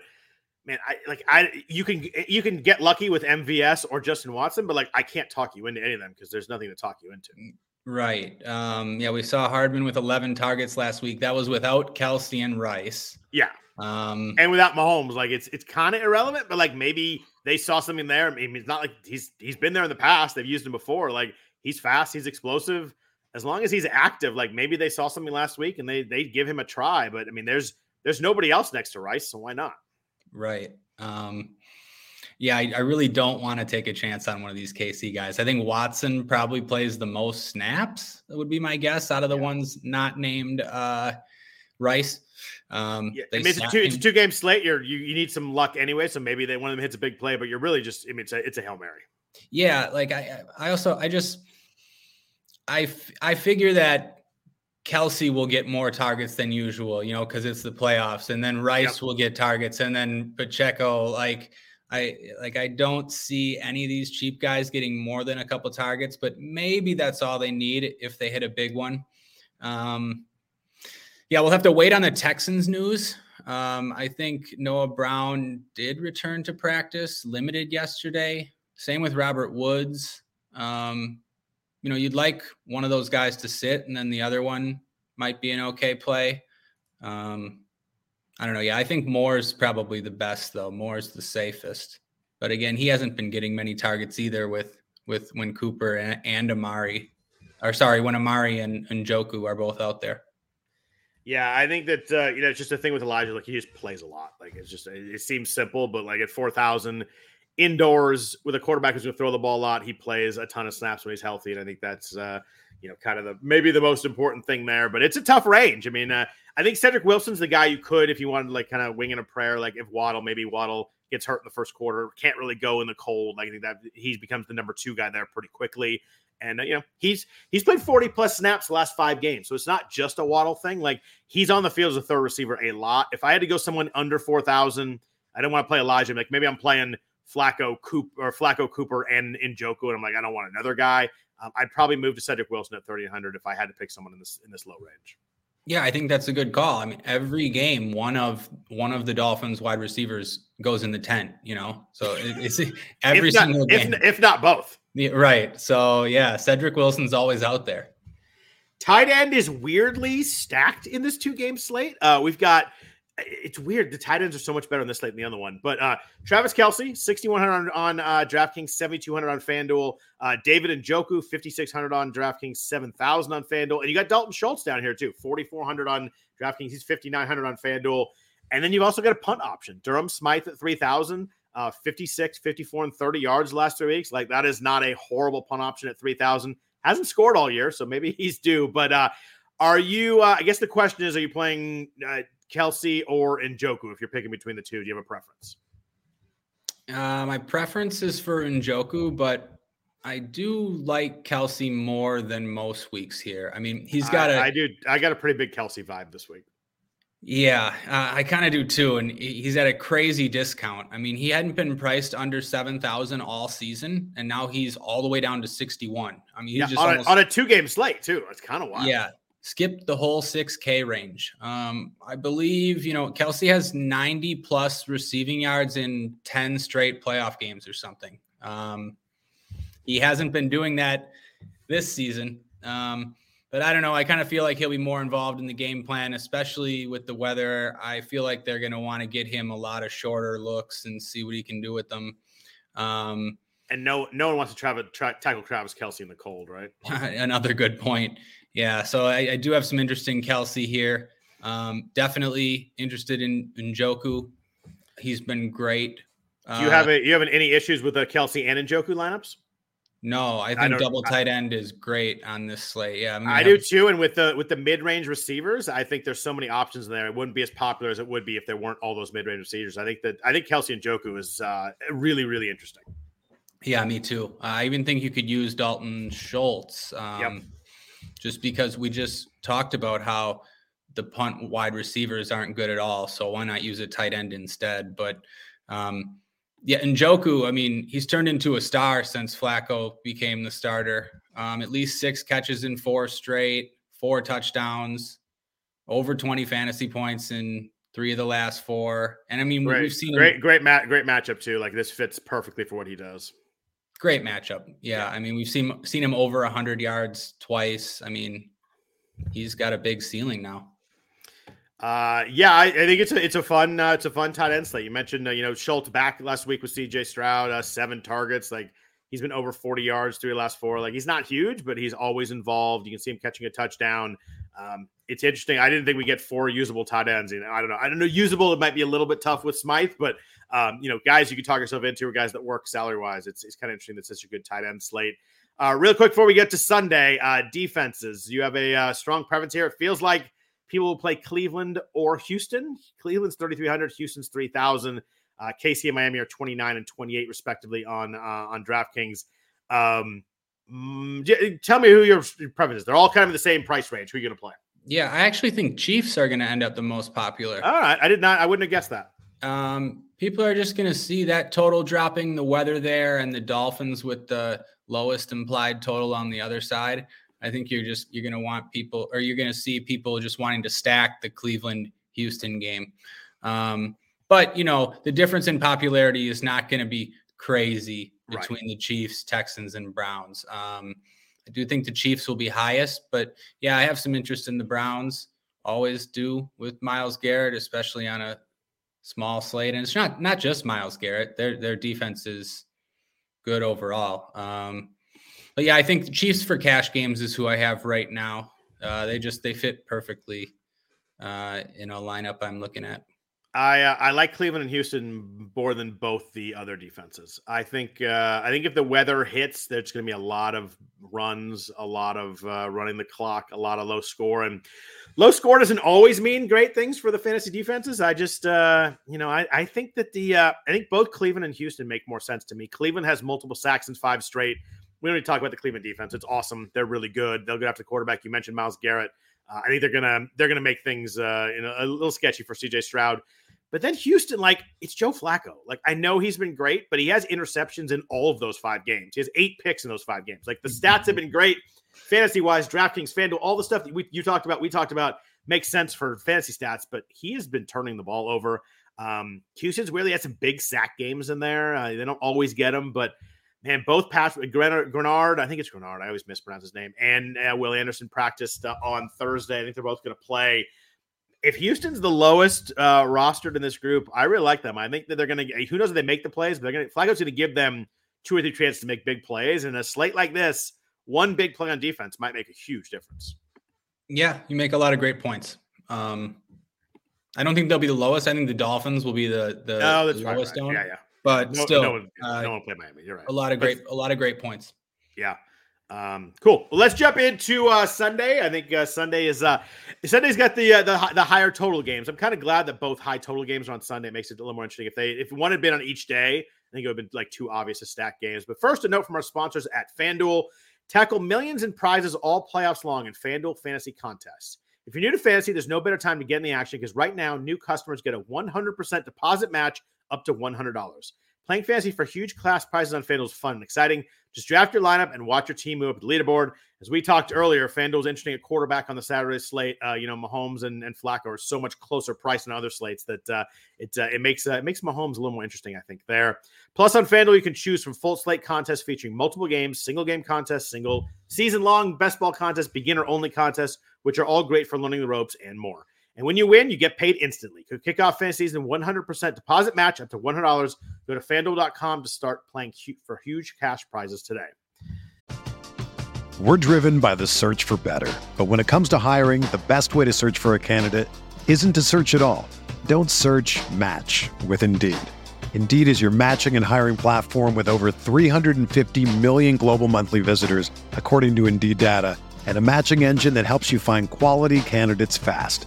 man, I like I you can you can get lucky with MVS or Justin Watson, but like I can't talk you into any of them because there's nothing to talk you into. Mm, Right. Um, yeah, we saw Hardman with 11 targets last week. That was without Kelce and Rice. Yeah. Um, and without Mahomes, like it's it's kind of irrelevant, but like maybe they saw something there. I mean, it's not like he's he's been there in the past. They've used him before. Like he's fast, he's explosive. As long as he's active, like maybe they saw something last week and they they give him a try. But I mean, there's there's nobody else next to Rice, so why not? Right. Um, yeah, I, I really don't want to take a chance on one of these KC guys. I think Watson probably plays the most snaps. That would be my guess out of the yeah. ones not named uh, Rice. Um, yeah, I mean, it's, a two, it's a two game slate. You're, you you need some luck anyway, so maybe they one of them hits a big play, but you're really just I mean it's a it's a hail mary. Yeah, like I I also I just I I figure that Kelce will get more targets than usual, you know, because it's the playoffs, and then Rice yep. will get targets, and then Pacheco like I like I don't see any of these cheap guys getting more than a couple targets, but maybe that's all they need if they hit a big one. Um, yeah, we'll have to wait on the Texans news. Um, I think Noah Brown did return to practice, limited yesterday. Same with Robert Woods. Um, you know, you'd like one of those guys to sit, and then the other one might be an okay play. Um, I don't know. Yeah, I think Moore's probably the best though. Moore's the safest. But again, he hasn't been getting many targets either with with when Cooper and, and Amari or sorry, when Amari and, and Njoku are both out there. Yeah, I think that uh, you know it's just a thing with Elijah. Like he just plays a lot. Like it's just it seems simple, but like at four thousand indoors with a quarterback who's going to throw the ball a lot, he plays a ton of snaps when he's healthy, and I think that's uh, you know kind of the maybe the most important thing there. But it's a tough range. I mean, uh, I think Cedric Wilson's the guy you could, if you wanted to like kind of wing in a prayer, like if Waddle, maybe Waddle gets hurt in the first quarter, can't really go in the cold. Like I think that he becomes the number two guy there pretty quickly. And you know he's he's played 40 plus snaps last five games, so it's not just a Waddle thing. Like he's on the field as a third receiver a lot. If I had to go someone under 4,000, I don't want to play Elijah. Like maybe I'm playing Flacco, Cooper, or Flacco Cooper and Njoku, and I'm like I don't want another guy. Um, I'd probably move to Cedric Wilson at 3,800 if I had to pick someone in this in this low range. Yeah, I think that's a good call. I mean, every game, one of one of the Dolphins wide receivers goes in the tent. You know, so it's every if not, single game, if, if not both. Yeah, right. So yeah, Cedric Wilson's always out there. Tight end is weirdly stacked in this two game slate. Uh, we've got it's weird. The tight ends are so much better on this slate than the other one. But uh, Travis Kelce, 6,100 on, uh, DraftKings, 7,200 on FanDuel. Uh, David Njoku, 5,600 on DraftKings, 7,000 on FanDuel. And you got Dalton Schultz down here too, 4,400 on DraftKings. He's 5,900 on FanDuel. And then you've also got a punt option. Durham Smythe at 3,000, uh, 56, 54, and 30 yards last three weeks. Like that is not a horrible punt option at 3,000. Hasn't scored all year, so maybe he's due. But uh, are you, uh, I guess the question is, are you playing uh, Kelce or Njoku if you're picking between the two? Do you have a preference? Uh, my preference is for Njoku, but I do like Kelce more than most weeks here. I mean, he's got a. I do. I got a pretty big Kelce vibe this week. Yeah, uh, I kind of do too, and he's at a crazy discount. I mean, he hadn't been priced under seven thousand all season, and now he's all the way down to sixty-one. I mean, he's yeah, just on, almost, a, on a two-game slate too. It's kind of wild. Yeah, skipped the whole 6K range. Um, I believe, you know, Kelce has 90 plus receiving yards in 10 straight playoff games or something. Um, he hasn't been doing that this season. Um, but I don't know. I kind of feel like he'll be more involved in the game plan, especially with the weather. I feel like they're going to want to get him a lot of shorter looks and see what he can do with them. Um, and no, no one wants to tra- tra- tackle Travis Kelce in the cold, right? another good point. Yeah, so I, I, do have some interesting Kelce here. Um, definitely interested in, in Njoku. He's been great. Do you uh, have a, you have any issues with the Kelce and Njoku lineups? No, I think I double tight end is great on this slate. Yeah, I, do too. And with the with the mid range receivers, I think there's so many options in there. It wouldn't be as popular as it would be if there weren't all those mid range receivers. I think that I think Kelce and Njoku is uh, really really interesting. Yeah, me too. I even think you could use Dalton Schultz. Um, yep just because we just talked about how the punt wide receivers aren't good at all. So why not use a tight end instead? But um, yeah, Njoku, I mean, he's turned into a star since Flacco became the starter. Um, at least six catches in four straight, four touchdowns, over 20 fantasy points in three of the last four. And I mean, great, we've seen great, him, great, mat, great matchup too. Like this fits perfectly for what he does. Great matchup. Yeah, yeah. I mean, we've seen seen him over 100 yards twice. I mean, he's got a big ceiling now. Uh, yeah, I, I, think it's a it's a fun uh, it's a fun tight end slate. You mentioned uh, you know Schultz back last week with C.J. Stroud, uh, seven targets. Like he's been over 40 yards through the last four. Like he's not huge, but he's always involved. You can see him catching a touchdown. Um, it's interesting. I didn't think we get four usable tight ends. You know, I don't know. I don't know. Usable, it might be a little bit tough with Smythe, but um, you know, guys you can talk yourself into are guys that work salary wise. It's, it's kind of interesting that such a good tight end slate. Uh, real quick before we get to Sunday, uh, defenses. You have a uh, strong preference here. It feels like people will play Cleveland or Houston. Cleveland's 3,300, Houston's 3,000. Uh, KC and Miami are 29 and 28 respectively on uh, on DraftKings. Um, mm, tell me who your preference is. They're all kind of in the same price range. Who are you going to play? Yeah, I actually think Chiefs are going to end up the most popular. All right, I did not. I wouldn't have guessed that. Um, people are just going to see that total dropping, the weather there, and the Dolphins with the lowest implied total on the other side. I think you're just you're going to want people, or you're going to see people just wanting to stack the Cleveland Houston game. Um, but you know, the difference in popularity is not going to be crazy between right. the Chiefs, Texans, and Browns. Um, I do think the Chiefs will be highest, but yeah, I have some interest in the Browns. Always do with Myles Garrett, especially on a small slate, and it's not not just Myles Garrett. Their their defense is good overall. Um, but yeah, I think Chiefs for cash games is who I have right now. Uh, they just they fit perfectly uh, in a lineup I'm looking at. I uh, I like Cleveland and Houston more than both the other defenses. I think uh, I think if the weather hits, there's going to be a lot of runs, a lot of uh, running the clock, a lot of low score, and low score doesn't always mean great things for the fantasy defenses. I just uh, you know I, I think that the uh, I think both Cleveland and Houston make more sense to me. Cleveland has multiple sacks in five straight. we don't need to talk about the Cleveland defense. It's awesome. They're really good. They'll go after the quarterback. You mentioned Myles Garrett. Uh, I think they're gonna they're gonna make things you know a little sketchy for CJ Stroud. But then Houston, like it's Joe Flacco. Like I know he's been great, but he has interceptions in all of those five games. He has eight picks in those five games. Like the stats have been great, fantasy wise, DraftKings, FanDuel, all the stuff that we, you talked about, we talked about makes sense for fantasy stats. But he has been turning the ball over. Um, Houston's really had some big sack games in there. Uh, they don't always get them, but man, both pass Greenard, I think it's Greenard. I always mispronounce his name, and uh, Will Anderson practiced uh, on Thursday. I think they're both going to play if Houston's the lowest uh, rostered in this group, I really like them. I think that they're going to. Who knows if they make the plays, but they're going to. Flacco's going to give them two or three chances to make big plays. And a slate like this, one big play on defense might make a huge difference. Yeah, you make a lot of great points. Um, I don't think they'll be the lowest. I think the Dolphins will be the the, oh, the lowest right. Yeah, yeah. But no, still, no one, uh, no one play Miami. You're right. A lot of great, but, a lot of great points. Yeah. Um, cool. Well, let's jump into uh, Sunday. I think uh, Sunday is uh, Sunday's got the, uh, the the higher total games. I'm kind of glad that both high total games are on Sunday. It makes it a little more interesting. If they if one had been on each day, I think it would have been like two obvious to stack games. But first, a note from our sponsors at FanDuel: tackle millions in prizes all playoffs long in FanDuel fantasy contests. If you're new to fantasy, there's no better time to get in the action because right now, new customers get a 100% deposit match up to $100. Playing fantasy for huge class prizes on FanDuel is fun and exciting. Just draft your lineup and watch your team move up the leaderboard. As we talked earlier, FanDuel's interesting at quarterback on the Saturday slate. Uh, you know, Mahomes and, and Flacco are so much closer price than other slates that uh, it uh, it makes uh, it makes Mahomes a little more interesting, I think. There. Plus, on FanDuel, you can choose from full slate contests featuring multiple games, single game contests, single season long best ball contests, beginner only contests, which are all great for learning the ropes and more. And when you win, you get paid instantly. Could kick off fantasy season 100% deposit match up to $100. Go to fanduel.com to start playing for huge cash prizes today. We're driven by the search for better. But when it comes to hiring, the best way to search for a candidate isn't to search at all. Don't search match with Indeed. Indeed is your matching and hiring platform with over 350 million global monthly visitors, according to Indeed data, and a matching engine that helps you find quality candidates fast.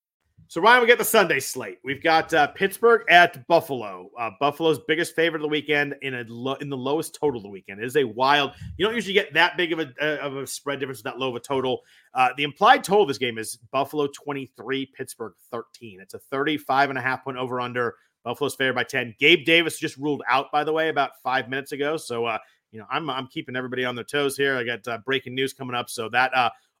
So Ryan, we get the Sunday slate. We've got uh, Pittsburgh at Buffalo. Uh, Buffalo's biggest favorite of the weekend in a lo- in the lowest total of the weekend. It is a wild. You don't usually get that big of a uh, of a spread difference with that low of a total. Uh, the implied total of this game is Buffalo 23, Pittsburgh 13. It's a 35 and a half point over under. Buffalo's favored by 10. Gabe Davis just ruled out, by the way, about five minutes ago. So uh, you know, I'm I'm keeping everybody on their toes here. I got uh, breaking news coming up, so that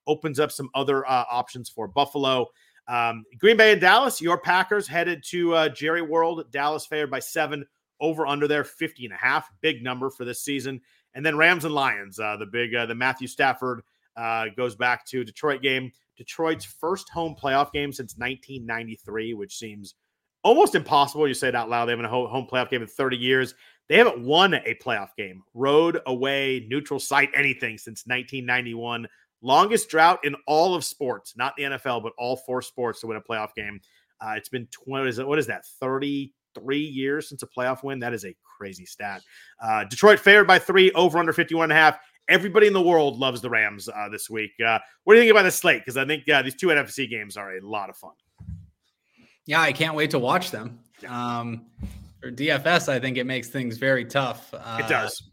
opens up some other options for Buffalo. Um, Green Bay and Dallas, your Packers headed to uh, Jerry World. Dallas favored by seven, over under there, 50 and a half. Big number for this season. And then Rams and Lions, uh, the big, uh, the Matthew Stafford uh, goes back to Detroit game. Detroit's first home playoff game since 1993, which seems almost impossible. You say it out loud. They haven't a home playoff game in 30 years. They haven't won a playoff game, road, away, neutral site, anything since 1991. Longest drought in all of sports, not the NFL, but all four sports to win a playoff game. Uh, it's been 20, is it, what is that, 33 years since a playoff win? That is a crazy stat. Uh, Detroit favored by three, over under 51 and a half. Everybody in the world loves the Rams uh, this week. Uh, what do you think about the slate? Because I think uh, these two NFC games are a lot of fun. Yeah, I can't wait to watch them. Um, for DFS, I think it makes things very tough. Uh, it does.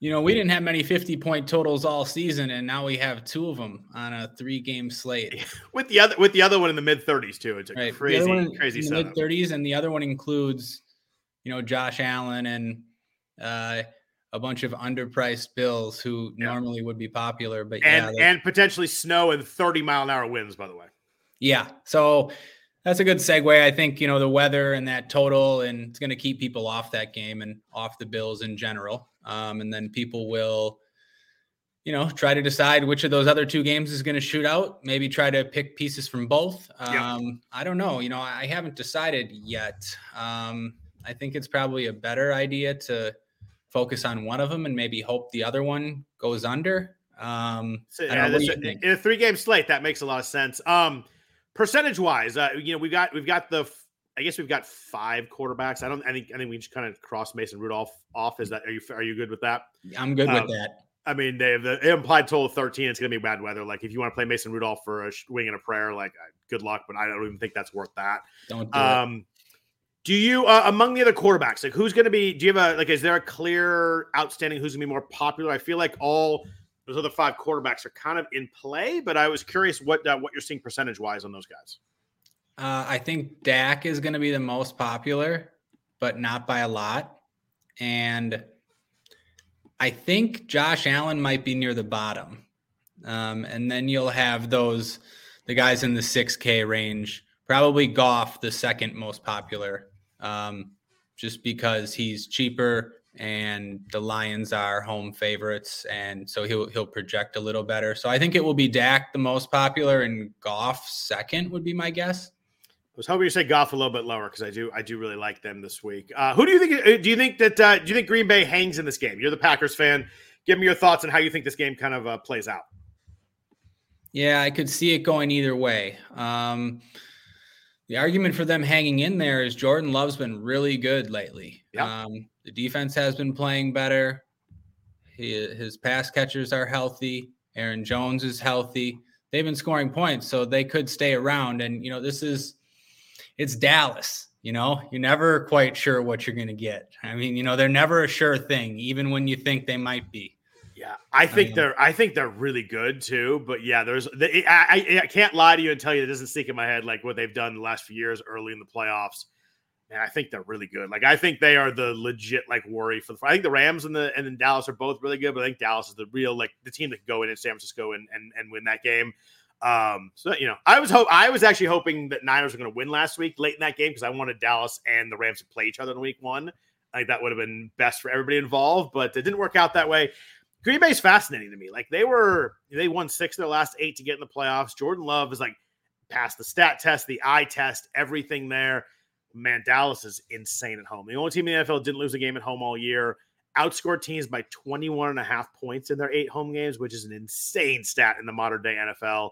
You know, we didn't have many 50 point totals all season, and now we have two of them on a three game slate. with the other with the other one in the mid 30s too. It's a right. crazy, in, crazy in mid 30s, and the other one includes, you know, Josh Allen and uh, a bunch of underpriced bills who yeah. normally would be popular, but and yeah, and potentially snow and 30 mile an hour winds, by the way. Yeah. So that's a good segue. I think, you know, the weather and that total, and it's going to keep people off that game and off the Bills in general. Um, and then people will, you know, try to decide which of those other two games is going to shoot out. Maybe try to pick pieces from both. Um, I don't know. You know, I haven't decided yet. Um, I think it's probably a better idea to focus on one of them and maybe hope the other one goes under. Um, so, yeah, in a three game slate, that makes a lot of sense. Um, percentage wise, uh, you know, we've got we've got the I guess we've got five quarterbacks. I don't. I think. I think we just kind of cross Mason Rudolph off. Is that? Are you? Are you good with that? I'm good um, with that. I mean, they have the implied total of 13. It's going to be bad weather. Like, if you want to play Mason Rudolph for a wing and a prayer, like, good luck. But I don't even think that's worth that. Don't. Do um, do you uh, among the other quarterbacks, like, who's going to be? Do you have a like? Is there a clear outstanding who's going to be more popular? I feel like all those other five quarterbacks are kind of in play, but I was curious what uh, what you're seeing percentage wise on those guys. Uh, I think Dak is going to be the most popular, but not by a lot. And I think Josh Allen might be near the bottom. Um, and then you'll have those the guys in the 6K range. Probably Goff, the second most popular, um, just because he's cheaper and the Lions are home favorites, and so he'll he'll project a little better. So I think it will be Dak the most popular, and Goff second would be my guess. I was hoping you say Goff a little bit lower because I do I do really like them this week. Uh, who do you think? Uh, do you think that uh, do you think Green Bay hangs in this game? You're the Packers fan. Give me your thoughts on how you think this game kind of uh, plays out. Yeah, I could see it going either way. Um, the argument for them hanging in there is Jordan Love's been really good lately. Yeah. Um, the defense has been playing better. He, his pass catchers are healthy. Aaron Jones is healthy. They've been scoring points, so they could stay around. And you know, this is it's Dallas. You know, you're never quite sure what you're going to get. I mean, you know, they're never a sure thing, even when you think they might be. Yeah, I think they're. I think they're really good too. But yeah, there's. I, I, I can't lie to you and tell you it doesn't stick in my head like what they've done the last few years early in the playoffs man, I think they're really good. Like I think they are the legit like worry for the. I think the Rams and the and then Dallas are both really good, but I think Dallas is the real like the team that can go in in San Francisco and and, and win that game. Um, so you know, I was hope I was actually hoping that Niners were going to win last week late in that game because I wanted Dallas and the Rams to play each other in week one. I think that would have been best for everybody involved, but it didn't work out that way. Green Bay's fascinating to me. Like they were, they won six of their last eight to get in the playoffs. Jordan Love is like passed the stat test, the eye test, everything there man, Dallas is insane at home. The only team in the NFL didn't lose a game at home all year. Outscored teams by 21 and a half points in their eight home games, which is an insane stat in the modern day NFL.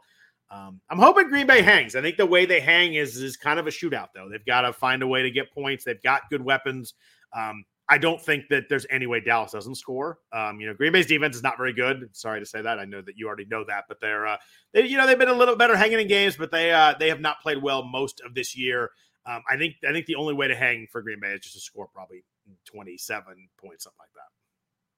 Um, I'm hoping Green Bay hangs. I think the way they hang is is kind of a shootout, though. They've got to find a way to get points. They've got good weapons. Um, I don't think that there's any way Dallas doesn't score. Um, you know, Green Bay's defense is not very good. Sorry to say that. I know that you already know that, but they're uh, they, you know, they've been a little better hanging in games, but they uh, they have not played well most of this year. Um, I think I think the only way to hang for Green Bay is just to score probably 27 points, something like that.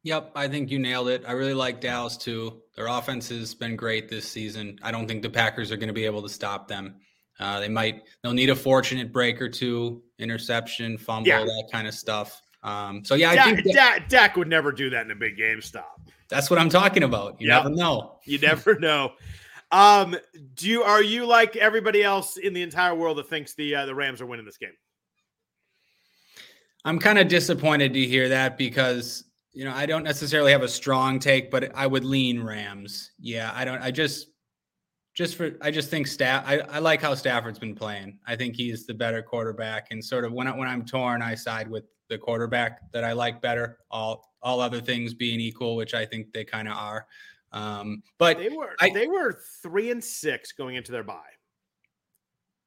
Yep, I think you nailed it. I really like Dallas too. Their offense has been great this season. I don't think the Packers are going to be able to stop them. Uh, they might they'll need a fortunate break or two, interception, fumble, yeah. that kind of stuff. Um, so yeah, I think Dak, Dak, would never do that in a big game. Stop. That's what I'm talking about. You yep. never know. You never know. Um, do you are you like everybody else in the entire world that thinks the uh, the Rams are winning this game? I'm kind of disappointed to hear that because you know I don't necessarily have a strong take, but I would lean Rams. Yeah, I don't. I just just for I just think staff I, I like how Stafford's been playing. I think he's the better quarterback and sort of when I, when I'm torn, I side with the quarterback that I like better. All all other things being equal, which I think they kind of are. Um, but they were I, they were three and six going into their bye.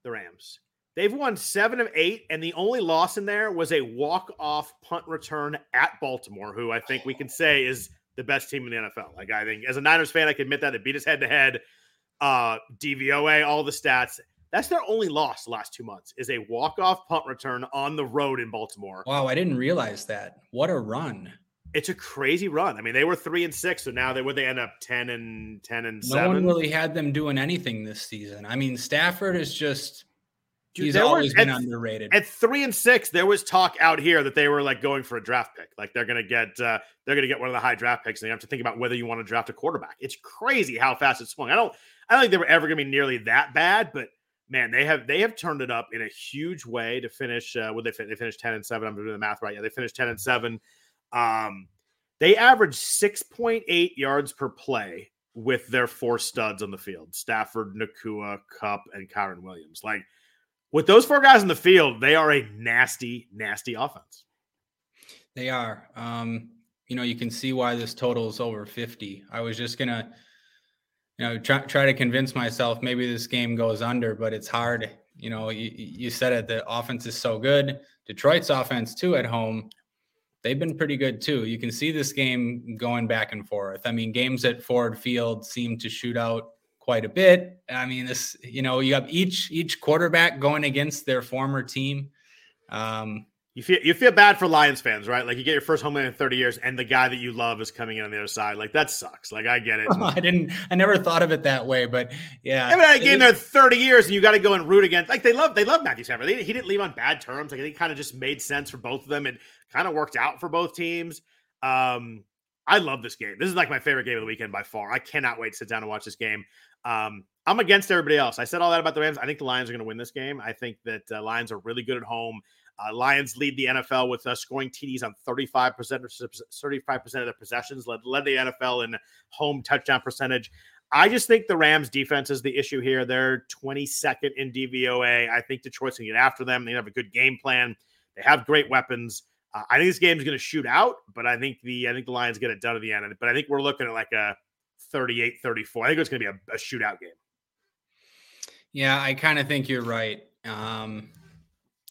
The Rams. They've won seven of eight, and the only loss in there was a walk-off punt return at Baltimore, who I think we can say is the best team in the NFL. Like I think as a Niners fan, I can admit that they beat us head to head uh, DVOA, all the stats. That's their only loss the last two months is a walk-off punt return on the road in Baltimore. Wow, I didn't realize that. What a run. It's a crazy run. I mean, they were three and six, so now they would they end up ten and ten and no seven. one really had them doing anything this season. I mean, Stafford is just Dude, he's always was- been at- underrated. At three and six, there was talk out here that they were like going for a draft pick. Like they're gonna get uh, they're gonna get one of the high draft picks, and you have to think about whether you want to draft a quarterback. It's crazy how fast it swung. I don't I don't think they were ever gonna be nearly that bad, but man, they have they have turned it up in a huge way to finish. Uh, would they fin- they finished ten and seven? I'm doing the math right. Yeah, they finished ten and seven. Um, they averaged six point eight yards per play with their four studs on the field: Stafford, Nacua, Kupp, and Kyren Williams. Like with those four guys in the field, they are a nasty, nasty offense. They are. Um, you know, you can see why this total is over 50. I was just gonna, you know, try try to convince myself maybe this game goes under, but it's hard. You know, you, you said it. The offense is so good. Detroit's offense too at home. They've been pretty good too. You can see this game going back and forth. I mean, games at Ford Field seem to shoot out quite a bit. I mean, this, you know, you have each each quarterback going against their former team. Um, You feel you feel bad for Lions fans, right? Like you get your first home win in 30 years, and the guy that you love is coming in on the other side. Like that sucks. Like I get it. I didn't. I never thought of it that way, but yeah. I mean, I It game is- there 30 years, and you got to go and root against. Like they love, they love Matthew Stafford. They, he didn't leave on bad terms. Like I think kind of just made sense for both of them. It kind of worked out for both teams. Um, I love this game. This is like my favorite game of the weekend by far. I cannot wait to sit down and watch this game. Um, I'm against everybody else. I said all that about the Rams. I think the Lions are going to win this game. I think that uh, Lions are really good at home. Uh, Lions lead the NFL with uh, scoring TDs on 35%, 35% of their possessions, led, led the NFL in home touchdown percentage. I just think the Rams defense is the issue here. They're 22nd in DVOA. I think Detroit's going to get after them. They have a good game plan. They have great weapons. Uh, I think this game is going to shoot out, but I think the I think the Lions get it done at the end. But I think we're looking at like a 38-34. I think it's going to be a, a shootout game. Yeah, I kind of think you're right. Um,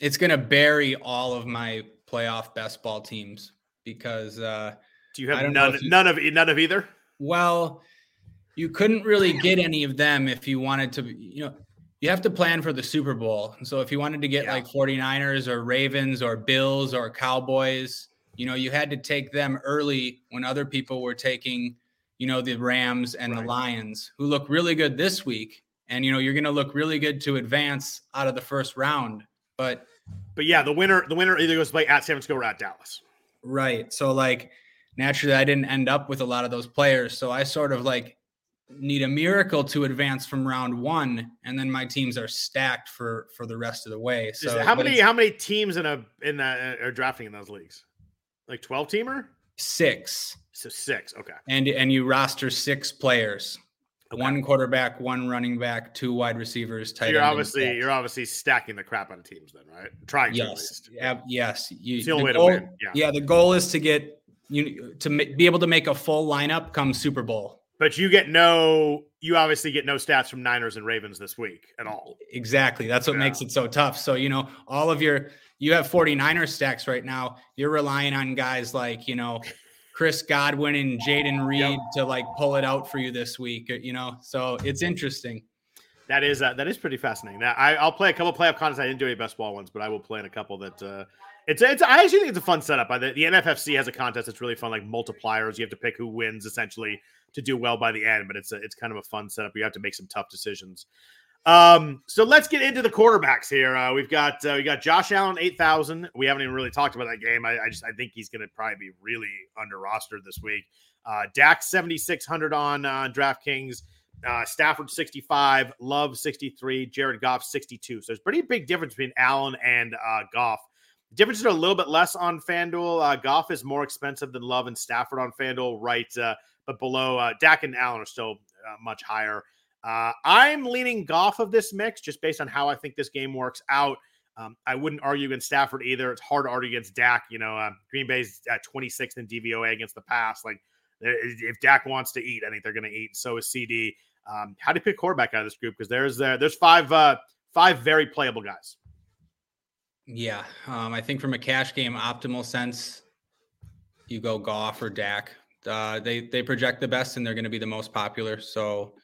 it's going to bury all of my playoff best ball teams because, uh, Do you have none you- none of none of either? well, you couldn't really get any of them if you wanted to, you know, you have to plan for the Super Bowl. So if you wanted to get Yeah. like 49ers or Ravens or Bills or Cowboys, you know, you had to take them early when other people were taking, you know, the Rams and the Lions, who look really good this week. And, you know, you're going to look really good to advance out of the first round. But, But yeah, the winner the winner either goes to play at San Francisco or at Dallas. right. So, like, naturally, I didn't end up with a lot of those players. So I sort of like need a miracle to advance from round one. And then my teams are stacked for for the rest of the way. So, how many how many teams in a in that uh, are drafting in those leagues? Like 12 teamer? Six. So six. Okay. And, and you roster six players. Okay. One quarterback, one running back, two wide receivers. So you're obviously you're obviously stacking the crap out of teams then, right? Trying to at yes, least. ab- yes. You, It's the to goal, win, yeah. the goal is to get you to ma- be able to make a full lineup come Super Bowl. But you get no you obviously get no stats from Niners and Ravens this week at all. Exactly. That's what Yeah. makes it so tough. So, you know, all of your you have 49er stacks right now. You're relying on guys like, you know, Chris Godwin and Jayden Reed to like pull it out for you this week, you know. So it's interesting. That is uh, that is pretty fascinating. That I, I'll play a couple playoff contests. I didn't do any best ball ones, but I will play in a couple that uh, it's it's. I actually think it's a fun setup. Uh, The, the NFFC has a contest that's really fun, like multipliers. You have to pick who wins essentially to do well by the end, but it's a, it's kind of a fun setup. You have to make some tough decisions. Um, so let's get into the quarterbacks here. Uh, we've got uh, we got Josh Allen eight thousand. We haven't even really talked about that game. I, I just I think he's going to probably be really under rostered this week. Uh, Dak seventy six hundred on uh, DraftKings. Uh, Stafford 65, Love 63, Jared Goff 62. So there's pretty big difference between Allen and uh, Goff. Differences are a little bit less on FanDuel. Uh, Goff is more expensive than Love and Stafford on FanDuel, right? Uh, but below uh, Dak and Allen are still uh, much higher. Uh, I'm leaning Goff of this mix just based on how I think this game works out. Um, I wouldn't argue against Stafford either. It's hard to argue against Dak. You know, uh, Green Bay's at 26th in DVOA against the pass. Like, if Dak wants to eat, I think they're going to eat. So is CD. Um, how do you pick quarterback out of this group? Because there's uh, there's five uh, five very playable guys. Yeah, um, I think from a cash game optimal sense, you go Goff or Dak. Uh, they they project the best and they're going to be the most popular. So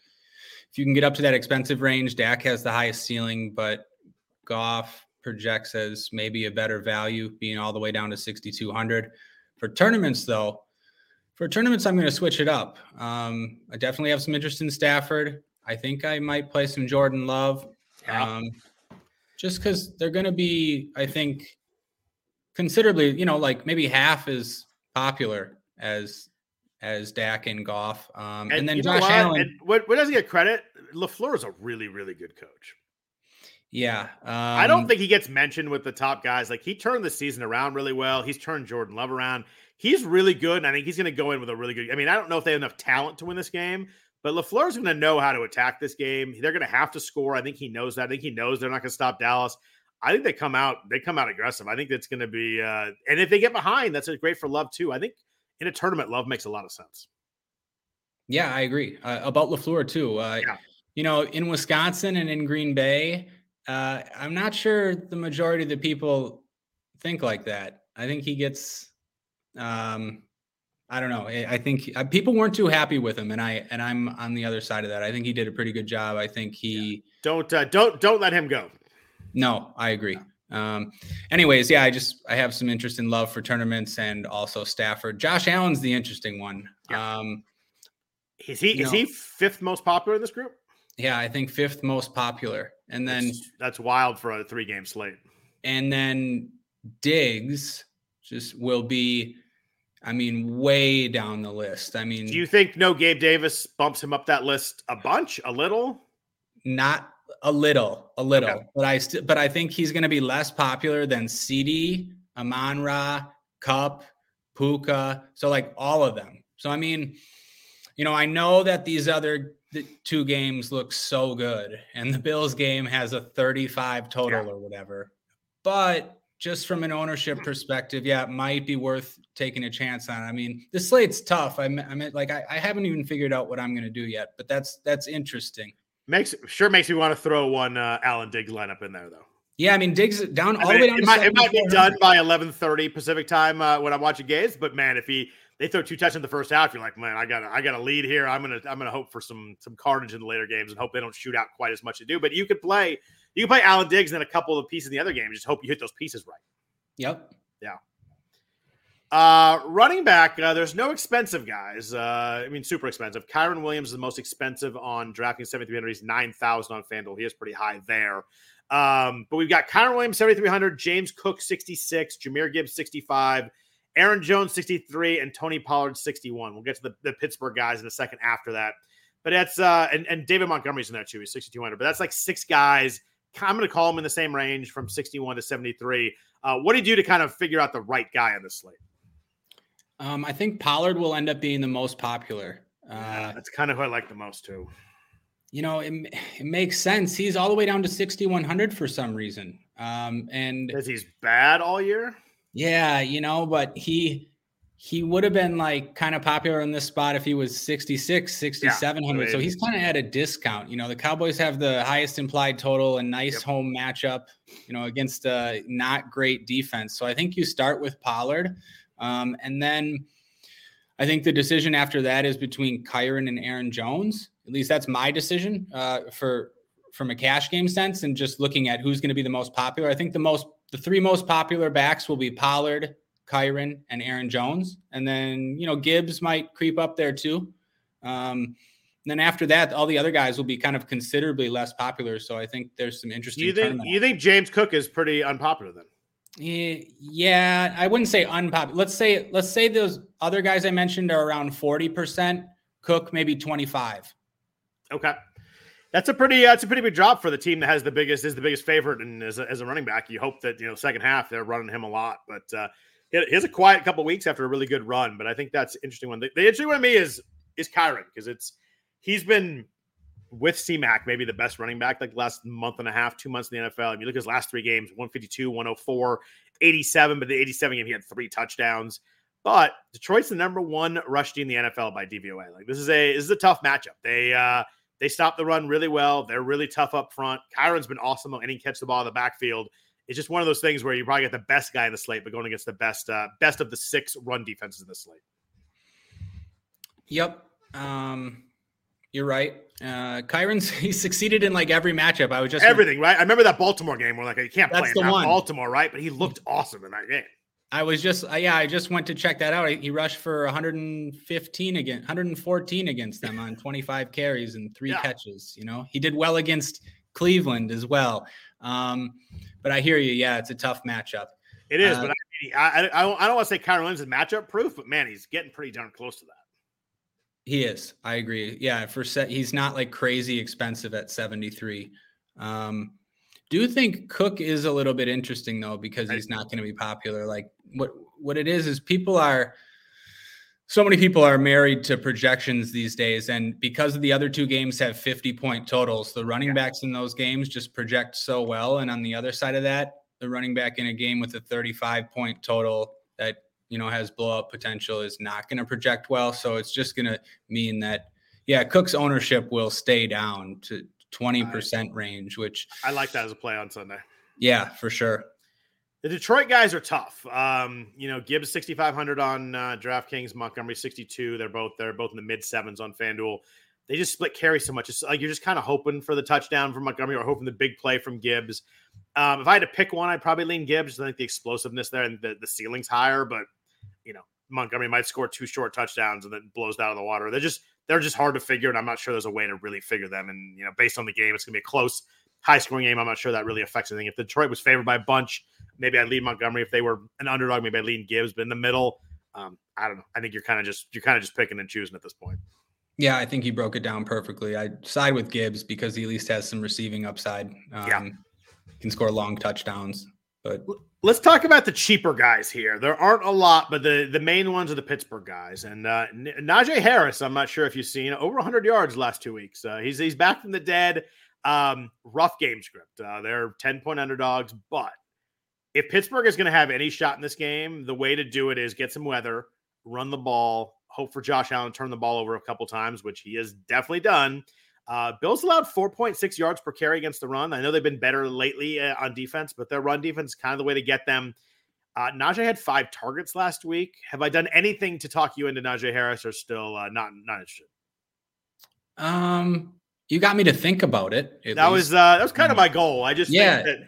if you can get up to that expensive range, Dak has the highest ceiling, but Goff projects as maybe a better value, being all the way down to 6,200. For tournaments, though, for tournaments, I'm going to switch it up. Um, I definitely have some interest in Stafford. I think I might play some Jordan Love. Yeah. Um, just because they're going to be, I think, considerably, you know, like maybe half as popular as as Dak and Goff. Um, and, and then Josh Allen. And what, what doesn't get credit? LaFleur is a really, really good coach. Yeah. Um, I don't think he gets mentioned with the top guys. Like he turned the season around really well. He's turned Jordan Love around. He's really good. And I think he's going to go in with a really good. I mean, I don't know if they have enough talent to win this game, but LaFleur's going to know how to attack this game. They're going to have to score. I think he knows that. I think he knows they're not going to stop Dallas. I think they come out, they come out aggressive. I think that's going to be, uh, and if they get behind, that's great for Love too. I think in a tournament, Love makes a lot of sense. Yeah, I agree uh, about Lafleur too. Uh, yeah. You know, in Wisconsin and in Green Bay, uh, I'm not sure the majority of the people think like that. I think he gets, um, I don't know. I think uh, people weren't too happy with him, and I and I'm on the other side of that. I think he did a pretty good job. I think he yeah. don't uh, don't don't let him go. No, I agree. Um, anyways, yeah, I just I have some interest in love for tournaments and also Stafford. Josh Allen's the interesting one. Yeah. Um, is he is know, he fifth most popular in this group? Yeah, I think fifth most popular. And then that's, that's wild for a three game slate. And then Diggs just will be, I mean, way down the list. I mean, do you think no Gabe Davis bumps him up that list a bunch, a little? Not a little, a little, okay. but I still, but I think he's going to be less popular than CD, Amon Ra, Kupp, Puka. So like all of them. So I mean, you know, I know that these other two games look so good, and the Bills game has a 35 total yeah. or whatever. But just from an ownership hmm. perspective, yeah, it might be worth taking a chance on. I mean, the slate's tough. I am I mean, like I, I haven't even figured out what I'm going to do yet, but that's that's interesting. Makes sure makes me want to throw one uh, Allen Diggs lineup in there though. Yeah, I mean Diggs down all the way down. It, might, it might be done by 11:30 Pacific time uh, when I'm watching games, but man, if he they throw two touchdowns in the first half, you're like, man, I got I got a lead here. I'm gonna I'm gonna hope for some some carnage in the later games and hope they don't shoot out quite as much to do. But you could play you can play Allen Diggs and then a couple of pieces in the other game. Just hope you hit those pieces right. Yep. Yeah. Uh, running back, uh, there's no expensive guys. Uh, I mean, super expensive. Kyren Williams is the most expensive on DraftKings 7,300. He's 9,000 on FanDuel. He is pretty high there. Um, but we've got Kyren Williams 7,300, James Cook 66, Jahmyr Gibbs 65, Aaron Jones 63, and Tony Pollard 61. We'll get to the, the Pittsburgh guys in a second after that. But that's uh and, and David Montgomery's in there too. He's 6,200. But that's like six guys. I'm going to call them in the same range from 61 to 73. Uh, what do you do to kind of figure out the right guy on this slate? Um, I think Pollard will end up being the most popular. Uh, yeah, that's kind of who I like the most too. You know, it, it makes sense. He's all the way down to 6,100 for some reason. Um, and because he's bad all year. Yeah, you know, but he he would have been like kind of popular in this spot if he was 66, 6,700. Yeah, so he's kind of at a discount. You know, the Cowboys have the highest implied total and nice yep. home matchup, you know, against a not great defense. So I think you start with Pollard. Um, and then I think the decision after that is between Kyren and Aaron Jones. At least that's my decision uh, for from a cash game sense and just looking at who's going to be the most popular. I think the most the three most popular backs will be Pollard, Kyren, and Aaron Jones. And then, you know, Gibbs might creep up there too. Um, then after that, all the other guys will be kind of considerably less popular. So I think there's some interesting. You think you think James Cook is pretty unpopular then? Yeah, I wouldn't say unpopular. Let's say let's say those other guys I mentioned are around forty percent. Cook maybe twenty five. Okay, that's a pretty that's a pretty big drop for the team that has the biggest is the biggest favorite and as a, as a running back. You hope that you know second half they're running him a lot, but uh, he has a quiet couple weeks after a really good run. But I think that's interesting one. The, the interesting one to me is is Kyren because it's he's been with C-Mac, maybe the best running back like last month and a half, two months in the NFL. I mean, look at his last three games, 152, 104, 87, but the 87 game, he had three touchdowns. But Detroit's the number one rush team in the NFL by DVOA. Like this is a this is a tough matchup. They uh they stop the run really well. They're really tough up front. Kyren's been awesome and he catch the ball in the backfield. It's just one of those things where you probably get the best guy in the slate, but going against the best uh, best of the six run defenses in the slate. Yep. Um, you're right. Uh, Kyren's he succeeded in like every matchup. I was just everything right. I remember that Baltimore game where like you can't play in. Baltimore, right? But he looked awesome in that game. I was just uh, yeah. I just went to check that out. He rushed for 115 again, 114 against them on 25 carries and three Yeah. catches. You know, he did well against Cleveland as well. Um, but I hear you. Yeah, it's a tough matchup. It is, Uh, but I, I, I don't, I don't want to say Kyren Williams is matchup proof, but man, he's getting pretty darn close to that. He is. I agree. Yeah, for set, he's not like crazy expensive at 73. Um, do you think Cook is a little bit interesting though because he's not going to be popular? Like what what it is is people are so many people are married to projections these days, and because of the other two games have 50 point totals, the running backs in those games just project so well. And on the other side of that, the running back in a game with a 35 point total that you know has blowout potential is not going to project well. So it's just going to mean that yeah, Cook's ownership will stay down to 20% range, which I like that as a play on Sunday. yeah, for sure. The Detroit guys are tough. Um, you know, Gibbs 6,500 on uh, DraftKings, Montgomery 62. They're both they're both in the mid sevens on FanDuel. They just split carry so much. It's like you're just kind of hoping for the touchdown from Montgomery or hoping the big play from Gibbs. Um, if I had to pick one, I'd probably lean Gibbs. I think the explosiveness there and the, the ceiling's higher, but you know, Montgomery might score two short touchdowns and then blows out of the water. They're just they're just hard to figure, and I'm not sure there's a way to really figure them. And you know, based on the game, it's gonna be a close, high scoring game. I'm not sure that really affects anything. If Detroit was favored by a bunch, maybe I'd lead Montgomery. If they were an underdog, maybe I'd lean Gibbs. But in the middle, um, I don't know. I think you're kind of just you're kind of just picking and choosing at this point. Yeah, I think he broke it down perfectly. I side with Gibbs because he at least has some receiving upside. Um, Yeah. Can score long touchdowns. But Let's talk about the cheaper guys here. There aren't a lot, but the the main ones are the Pittsburgh guys. And uh, Najee Harris, I'm not sure if you've seen over 100 yards last two weeks. Uh, he's he's back from the dead. Um, rough game script. Uh, they're 10 point underdogs, but if Pittsburgh is going to have any shot in this game, the way to do it is get some weather, run the ball, hope for Josh Allen turn the ball over a couple times, which he has definitely done. Uh, Bills allowed 4.6 yards per carry against the run. I know they've been better lately uh, on defense, but their run defense is kind of the way to get them. Uh, Najee had five targets last week. Have I done anything to talk you into Najee Harris, or still uh, not not interested? um, you got me to think about it. That least. was uh, that was kind of my goal. I just Yeah. think that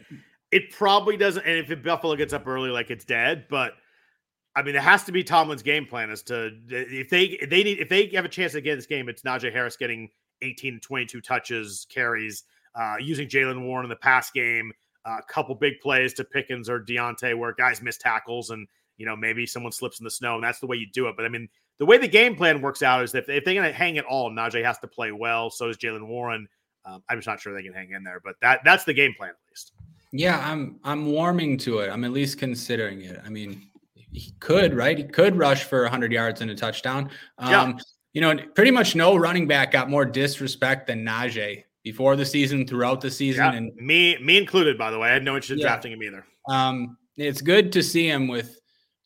it probably doesn't. And if Buffalo gets up early, like it's dead. But I mean, it has to be Tomlin's game plan is to if they if they need if they have a chance to get this game, it's Najee Harris getting 18 to 22 touches, carries, uh, using Jaylen Warren in the pass game, a couple big plays to Pickens or Diontae where guys miss tackles and you know maybe someone slips in the snow, and that's the way you do it. But I mean, the way the game plan works out is that if, if they're going to hang it all, Najee has to play well. So does Jaylen Warren. Um, I'm just not sure they can hang in there, but that that's the game plan at least. Yeah, I'm I'm warming to it. I'm at least considering it. I mean, he could, right? He could rush for 100 yards and a touchdown. Um, Yeah. You know, pretty much no running back got more disrespect than Najee before the season, throughout the season, Yeah, and me me included, by the way. I had no interest in Yeah. drafting him either. um, it's good to see him with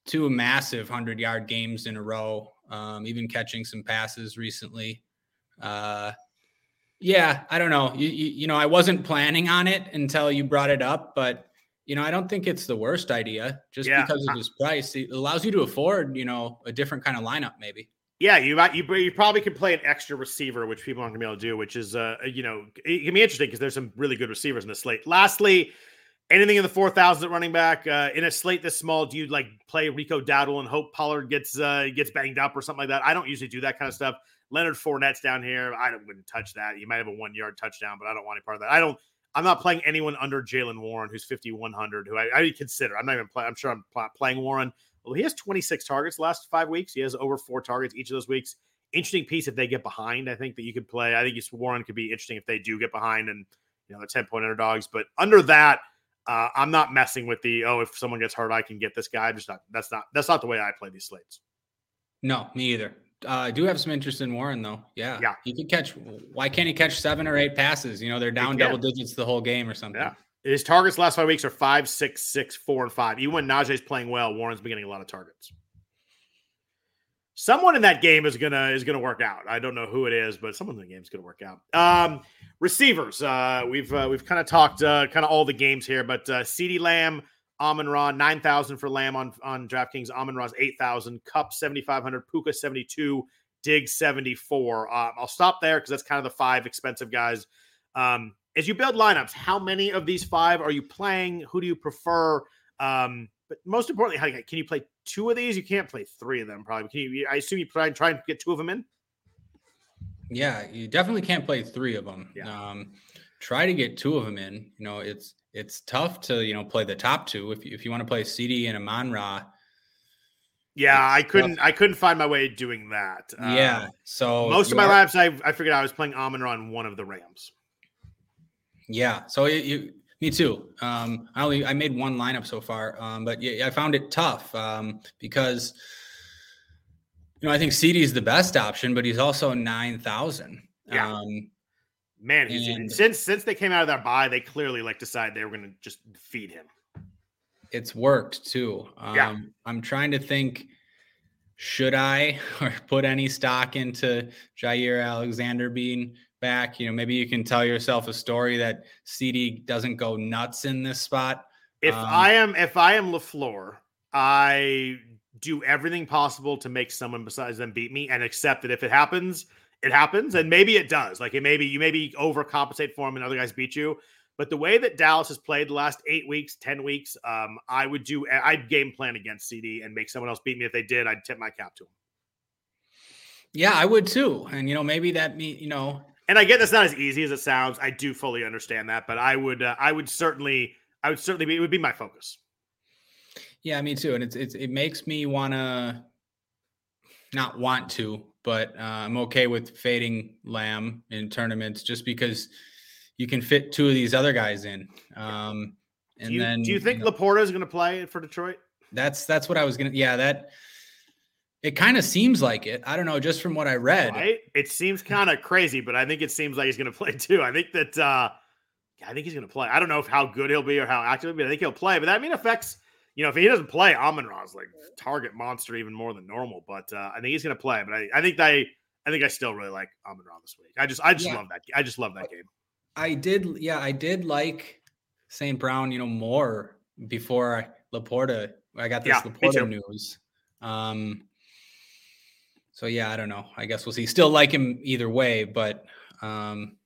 two massive 100 yard games in a row, um, even catching some passes recently. Uh, yeah, I don't know. You, you, you know, I wasn't planning on it until you brought it up, but you know, I don't think it's the worst idea just Yeah. because of his price. It allows you to afford, you know, a different kind of lineup, maybe. Yeah, you might you, you probably can play an extra receiver, which people aren't gonna be able to do, which is uh you know it can be interesting because there's some really good receivers in the slate. Lastly, anything in the four thousand running back uh, in a slate this small, do you like play Rico Dowdle and hope Pollard gets uh gets banged up or something like that? I don't usually do that kind of stuff. Leonard Fournette's down here. I wouldn't touch that. You might have a one yard touchdown, but I don't want any part of that. I don't. I'm not playing anyone under Jaylen Warren, who's 5100, who I, I consider. I'm not even playing. I'm sure I'm pl- playing Warren. Well, he has 26 targets last five weeks. He has over four targets each of those weeks. Interesting piece if they get behind. I think that you could play. I think it's Warren could be interesting if they do get behind and you know the 10 point underdogs. But under that, uh, I'm not messing with the oh if someone gets hurt I can get this guy. I'm just not. That's not that's not the way I play these slates. No, me either. Uh, I do have some interest in Warren though. Yeah. Yeah. He could catch why can't he catch seven or eight passes? You know, they're down double digits the whole game or something. Yeah. His targets last five weeks are five, six, six, four, and five. Even when Najee's playing well, Warren's been getting a lot of targets. Someone in that game is gonna is gonna work out. I don't know who it is, but someone in the game is gonna work out. Um, receivers. Uh, we've uh, we've kind of talked uh, kind of all the games here, but uh, CeeDee Lamb, Amon Ra, nine thousand for Lamb on on DraftKings. Amon Ra's eight thousand. Kupp, seventy five hundred. Puka seventy two. Dig seventy four. Uh, I'll stop there because that's kind of the five expensive guys. Um, as you build lineups, how many of these five are you playing? Who do you prefer? Um, but most importantly, how, can you play two of these? You can't play three of them, probably. Can you? I assume you try and try and get two of them in. Yeah, you definitely can't play three of them. Yeah. Um, try to get two of them in. You know, it's it's tough to you know play the top two if you, if you want to play CD and Amon Ra. Yeah, I couldn't. I couldn't find my way doing that. Yeah, Um, so most of my are- laps, I I figured I was playing Amon Ra on one of the Rams. Yeah, so it, you, me too. Um, I only I made one lineup so far, um, but yeah, I found it tough um, because you know I think CeeDee is the best option, but he's also nine thousand. Yeah. Um, Man, he's And- since since they came out of that bye, they clearly like decided they were going to just feed him. it's worked too. Um, Yeah. I'm trying to think. Should I or put any stock into Jaire Alexander being back? You know, maybe you can tell yourself a story that CeeDee doesn't go nuts in this spot. If Um, I am if I am LaFleur, I do everything possible to make someone besides them beat me and accept that if it happens, it happens, and maybe it does. Like it maybe you maybe overcompensate for him and other guys beat you. But the way that Dallas has played the last eight weeks, ten weeks, um, I would do. I'd game plan against CeeDee and make someone else beat me. If they did, I'd tip my cap to him. Yeah, I would too. And you know, maybe that me, you know, And I get that's not as easy as it sounds. I do fully understand that, but I would, uh, I would certainly, I would certainly be. It would be my focus. Yeah, me too. And it's, it's it makes me want to not want to, but uh, I'm okay with fading Lamb in tournaments just because you can fit two of these other guys in. Um, and do you, then do you think know, LaPorta is going to play for Detroit? that's that's what I was gonna. Yeah, that it kind of seems like it. I don't know, just from what I read. Right? It seems kind of crazy, but I think it seems like he's going to play too. I think that, uh, I think he's going to play. I don't know if how good he'll be or how active he'll be. I think he'll play, but that I mean affects. You know, if he doesn't play, Amon Ra's like target monster even more than normal. But uh, I think he's going to play. But I, I think I, I think I still really like Amon Ra this week. I just, I just Yeah. love that. I just love that game. I did, yeah, I did like St. Brown, you know, more before I, LaPorta. I got this Yeah, LaPorta news. Um, so yeah, I don't know. I guess we'll see. Still like him either way, but um,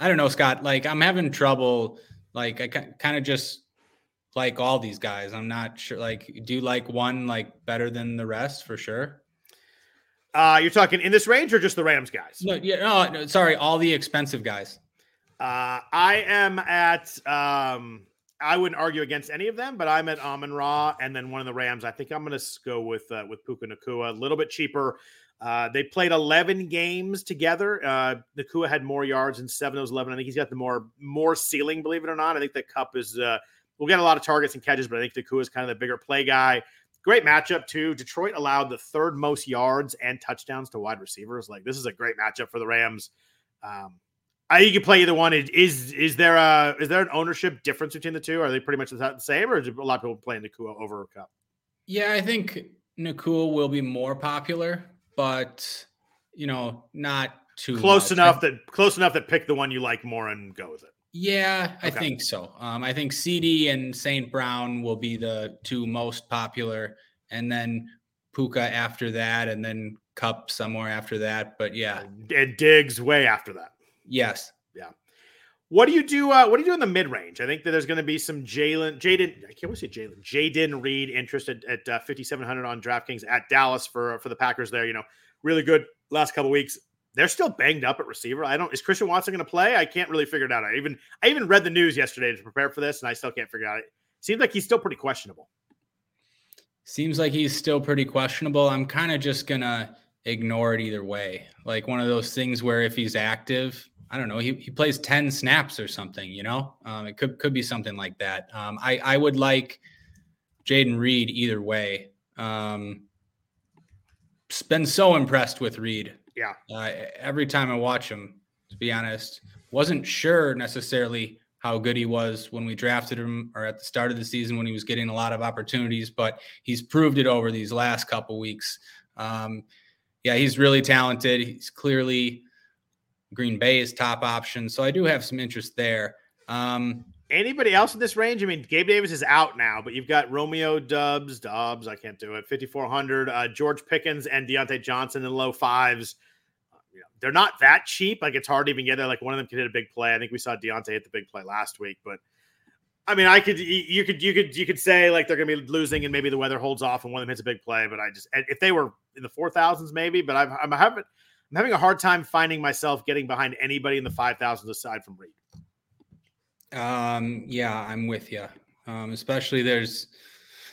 I don't know, Scott. Like I'm having trouble. Like I kind of just like all these guys. I'm not sure. Like, do you like one like better than the rest for sure? Uh, you're talking in this range or just the Rams guys? No, yeah, no, no sorry, all the expensive guys. Uh, I am at. Um, I wouldn't argue against any of them, but I'm at Amon Ra and then one of the Rams. I think I'm going to go with uh, with Puka Nacua, a little bit cheaper. Uh, they played 11 games together. Uh, Nacua had more yards in seven of those 11. I think he's got the more more ceiling, believe it or not. I think the Kupp is uh, will get a lot of targets and catches, but I think Nacua is kind of the bigger play guy. Great matchup too. Detroit allowed the third most yards and touchdowns to wide receivers. Like this is a great matchup for the Rams. Um, I you can play either one. Is is there a is there an ownership difference between the two? Are they pretty much the same, or is a lot of people playing Nacua over Kupp? Yeah, I think Nacua will be more popular, but you know, not too Close much. enough I- that close enough that pick the one you like more and go with it. yeah, I Okay. think so. Um, I think CeeDee and Saint Brown will be the two most popular, and then Puka after that, and then Kupp somewhere after that. But yeah, And Diggs way after that. Yes, Yeah. What do you do? Uh, what do you do in the mid range? I think that there's going to be some Jalen, Jayden. I can't always say Jalen. Jayden Reed interest at, at uh, 5700 on DraftKings at Dallas for for the Packers. There, you know, really good last couple weeks. They're still banged up at receiver. I don't. Is Christian Watson going to play? I can't really figure it out. I even I even read the news yesterday to prepare for this, and I still can't figure out. It seems like he's still pretty questionable. seems like he's still pretty questionable. I'm kind of just gonna ignore it either way. Like one of those things where if he's active, I don't know, he, he plays 10 snaps or something, you know? Um, it could could be something like that. Um, I, I would like Jayden Reed either way. Um, been so impressed with Reed. Yeah. Uh, every time I watch him, to be honest, wasn't sure necessarily how good he was when we drafted him or at the start of the season when he was getting a lot of opportunities, but he's proved it over these last couple weeks. Um, yeah, he's really talented. He's clearly Green Bay is top option. So I do have some interest there. Um, Anybody else in this range? I mean, Gabe Davis is out now, but you've got Romeo Doubs, Dobbs, I can't do it, 5,400, uh, George Pickens and Diontae Johnson in low fives. Uh, you know, they're not that cheap. Like, it's hard to even get there. Like, one of them could hit a big play. I think we saw Diontae hit the big play last week, but I mean, I could, you could, you could, you could say like they're going to be losing and maybe the weather holds off and one of them hits a big play. But I just, if they were in the 4,000s, maybe, but I've, I'm having, I'm having a hard time finding myself getting behind anybody in the 5,000s aside from Reed. Um, yeah, I'm with you. Um, especially there's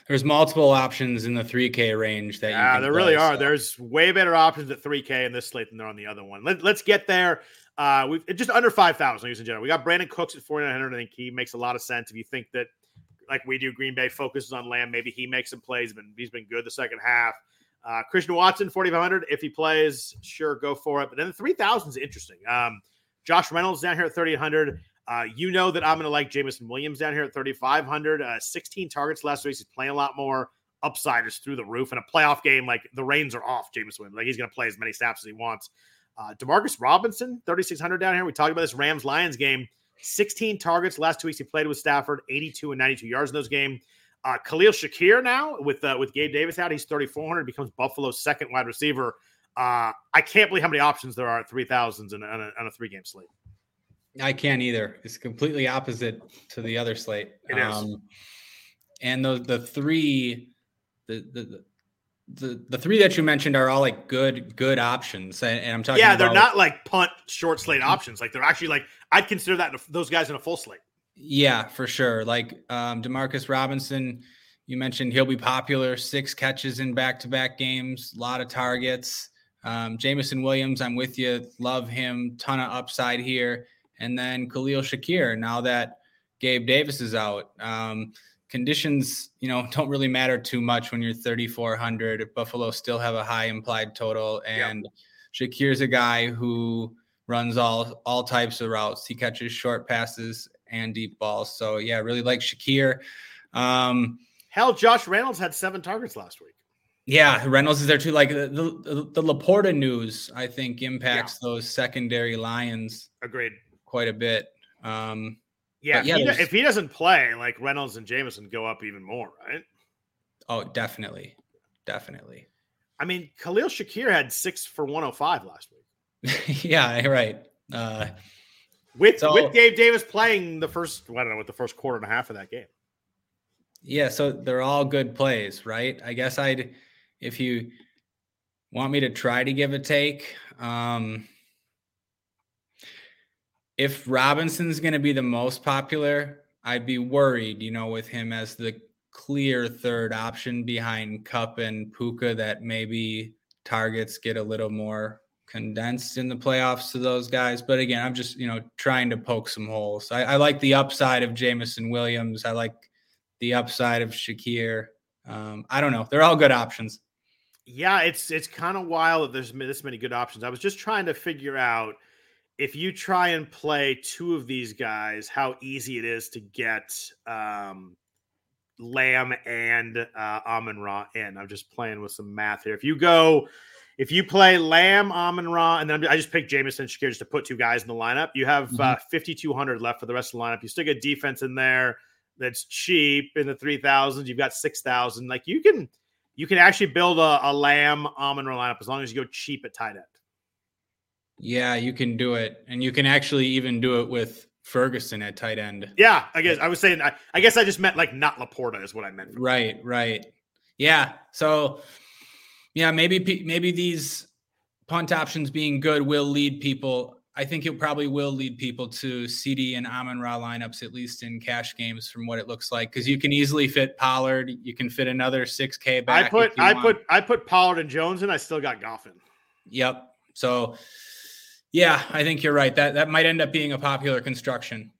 there's multiple options in the 3K range that yeah, there play, really are. So. There's way better options at 3K in this slate than there on the other one. Let, us get there. Uh, we've just under 5,000 ladies and gentlemen. We got Brandin Cooks at 4,900. I think he makes a lot of sense. If you think that, like we do, Green Bay focuses on Lamb, maybe he makes some plays, but he's been good the second half. Uh, Christian Watson, 4,500. If he plays, sure, go for it. But then the 3,000 is interesting. Um, Josh Reynolds down here at 3,800. Uh, you know that I'm going to like Jameson Williams down here at 3,500. Uh, 16 targets last week. He's playing a lot more. Upside is through the roof. In a playoff game, like the reins are off Jameson Williams. Like he's going to play as many snaps as he wants. Uh, Demarcus Robinson, 3,600 down here. We talked about this Rams Lions game. 16 targets last two weeks. He played with Stafford, 82 and 92 yards in those games. Uh, Khalil Shakir now with uh, with Gabe Davis out, he's 3,400. Becomes Buffalo's second wide receiver. Uh, I can't believe how many options there are at 3,000s on a, on a three game slate. I can't either. It's completely opposite to the other slate. It is. Um, and the the three, the, the the the three that you mentioned are all like good good options, and, and I'm talking. Yeah, they're not like punt short slate options. Like they're actually like I'd consider that those guys in a full slate. Yeah, for sure. Like um, Demarcus Robinson, you mentioned he'll be popular. Six catches in back to back games, a lot of targets. Um, Jameson Williams, I'm with you. Love him. Ton of upside here. And then Khalil Shakir, now that Gabe Davis is out. Um, conditions, you know, don't really matter too much when you're 3,400. Buffalo still have a high implied total. And yep. Shakir's a guy who runs all all types of routes. He catches short passes and deep balls. So yeah, really like Shakir. Um, Hell, Josh Reynolds had seven targets last week. Yeah, Reynolds is there too. Like the the, the LaPorta news, I think impacts yeah. those secondary lions. Agreed. Quite a bit. Um, yeah, yeah if he, if he doesn't play, like Reynolds and Jameson go up even more, right? Oh, definitely, definitely. I mean, Khalil Shakir had six for 105 last week. yeah, right. Uh, with so, with Gabe Davis playing the first, I don't know, what the first quarter and a half of that game. Yeah, so they're all good plays, right? I guess I'd, if you want me to try to give a take, um, if Robinson's going to be the most popular, I'd be worried, you know, with him as the clear third option behind Kupp and Puka that maybe targets get a little more condensed in the playoffs to those guys. But again, I'm just, you know, trying to poke some holes. I, I like the upside of Jameson Williams. I like the upside of Shakir. Um, I don't know. They're all good options. Yeah, it's it's kind of wild that there's this many good options. I was just trying to figure out – if you try and play two of these guys, how easy it is to get um, Lamb and uh, Amon Ra in. I'm just playing with some math here. If you go, if you play Lamb, Amon Ra, and then I just picked Jameson Shakir just to put two guys in the lineup, you have mm-hmm. uh, 5,200 left for the rest of the lineup. You still get defense in there that's cheap in the 3,000s. You've got 6,000. Like you can, you can actually build a, a Lamb, Amon Ra lineup as long as you go cheap at tight end. Yeah, you can do it, and you can actually even do it with Ferguson at tight end. Yeah, I guess I was saying. I, I guess I just meant like not LaPorta is what I meant. Right, right. Yeah. So, yeah, maybe maybe these punt options being good will lead people. I think it probably will lead people to CeeDee and Amon Ra lineups, at least in cash games, from what it looks like. Because you can easily fit Pollard, you can fit another six K back. I put I want. put I put Pollard and Jones, and I still got Goffin. Yep. So yeah, I think you're right. That that might end up being a popular construction.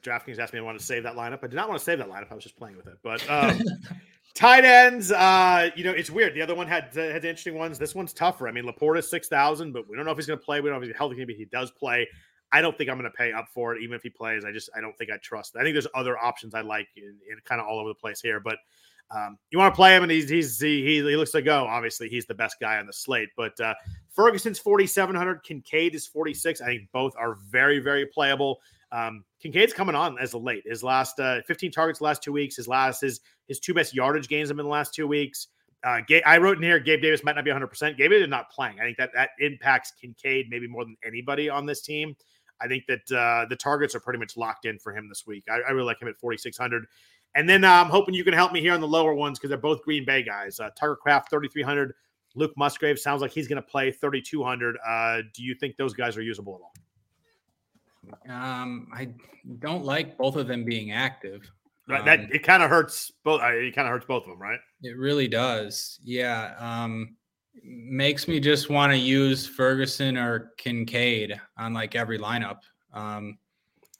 DraftKings asked me I want to save that lineup. I did not want to save that lineup. I was just playing with it. But um, Tight ends, uh, you know, it's weird. The other one had had interesting ones. This one's tougher. I mean, LaPorta's six thousand, but we don't know if he's going to play. We don't know if he's healthy. Maybe he does play. I don't think I'm going to pay up for it, even if he plays. I just I don't think I trust. I think there's other options I like in, in kind of all over the place here, but um, you want to play him, and he's he's he, he, looks to go. Obviously, he's the best guy on the slate. But uh, Ferguson's 4,700, Kincaid is 46. I think both are very very playable. Um, Kincaid's coming on as a late. His last uh, 15 targets last two weeks. His last his his two best yardage gains have been the last two weeks. Uh, I wrote in here, Gabe Davis might not be 100. percent Gabe is not playing. I think that that impacts Kincaid maybe more than anybody on this team. I think that uh, the targets are pretty much locked in for him this week. I, I really like him at 4,600. And then uh, I'm hoping you can help me here on the lower ones because they're both Green Bay guys. Uh, Tucker Kraft 3,300. Luke Musgrave sounds like he's going to play 3,200. Uh, do you think those guys are usable at all? Um, I don't like both of them being active. Right, that um, it kind of hurts both. It kind of hurts both of them, right? It really does. Yeah. Um, makes me just want to use Ferguson or Kincaid on like every lineup. Um,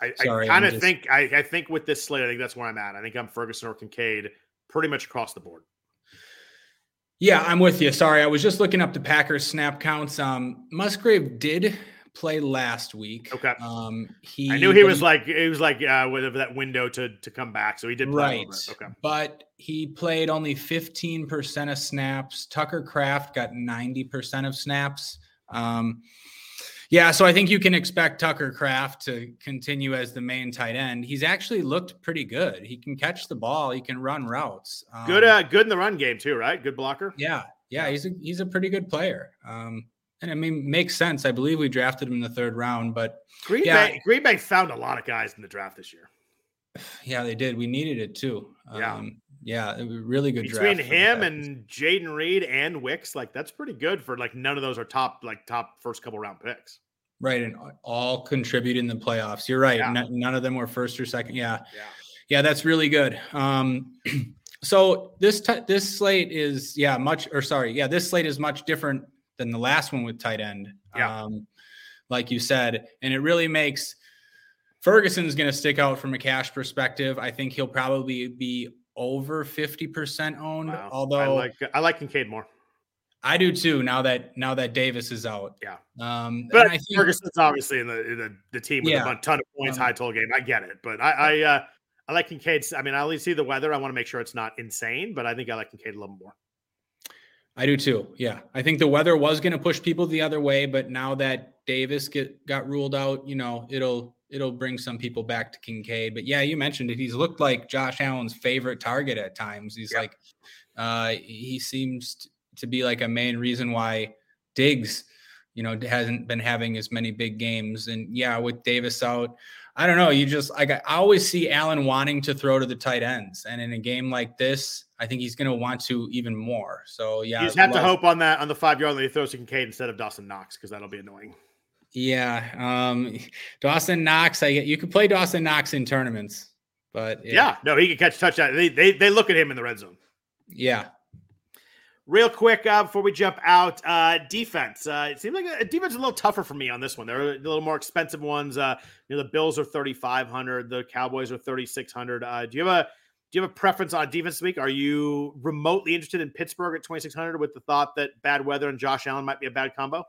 I, I kind of think I, I, think with this slate, I think that's where I'm at. I think I'm Ferguson or Kincaid pretty much across the board. Yeah, I'm with you. Sorry, I was just looking up the Packers snap counts. Um, Musgrave did play last week. Okay. Um, he I knew he was like he was like uh, whatever that window to to come back, so he did right. Okay, but he played only 15 percent of snaps. Tucker Kraft got 90 percent of snaps. Um, yeah, so I think you can expect Tucker Kraft to continue as the main tight end. He's actually looked pretty good. He can catch the ball. He can run routes. Um, good, uh, good in the run game too, right? Good blocker. Yeah, yeah, he's a he's a pretty good player. Um, and I mean, makes sense. I believe we drafted him in the third round, but Green yeah, Bay, Green Bay found a lot of guys in the draft this year. Yeah, they did. We needed it too. Yeah. Um, yeah, it was really good between him and Jayden Reed and Wicks. Like that's pretty good for like none of those are top like top first couple round picks. Right, and all contribute in the playoffs. You're right. Yeah. N- none of them were first or second. Yeah, yeah, yeah that's really good. Um, so this t- this slate is yeah much or sorry yeah this slate is much different than the last one with tight end. Yeah. Um, like you said, and it really makes Ferguson's going to stick out from a cash perspective. I think he'll probably be over 50% owned. Wow. Although I like I like Kincaid more. I do too. Now that now that Davis is out, yeah. Um, but I think, Ferguson's obviously in the in the, the team with yeah. a ton of points, um, high total game. I get it, but I I, uh, I like Kincaid. I mean, I only see the weather. I want to make sure it's not insane, but I think I like Kincaid a little more. I do too. Yeah. I think the weather was going to push people the other way, but now that Davis get got ruled out, you know, it'll it'll bring some people back to Kincaid. But yeah, you mentioned it. He's looked like Josh Allen's favorite target at times. He's like uh he seems to be like a main reason why Diggs, you know, hasn't been having as many big games. And yeah, with Davis out, I don't know. You just like I always see Allen wanting to throw to the tight ends, and in a game like this, I think he's going to want to even more. So yeah, you just have love, to hope on that on the five yard line he throws to Kincaid instead of Dawson Knox because that'll be annoying. Yeah, um, Dawson Knox. I get you can play Dawson Knox in tournaments, but yeah, yeah no, he could catch touchdown. They, they they look at him in the red zone. Yeah, Real quick uh, before we jump out, uh, defense. Uh, it seems like a, defense is a little tougher for me on this one. There are a little more expensive ones. Uh, you know, the Bills are thirty five hundred, the Cowboys are thirty six hundred. Uh, do you have a do you have a preference on defense week? Are you remotely interested in Pittsburgh at twenty six hundred with the thought that bad weather and Josh Allen might be a bad combo?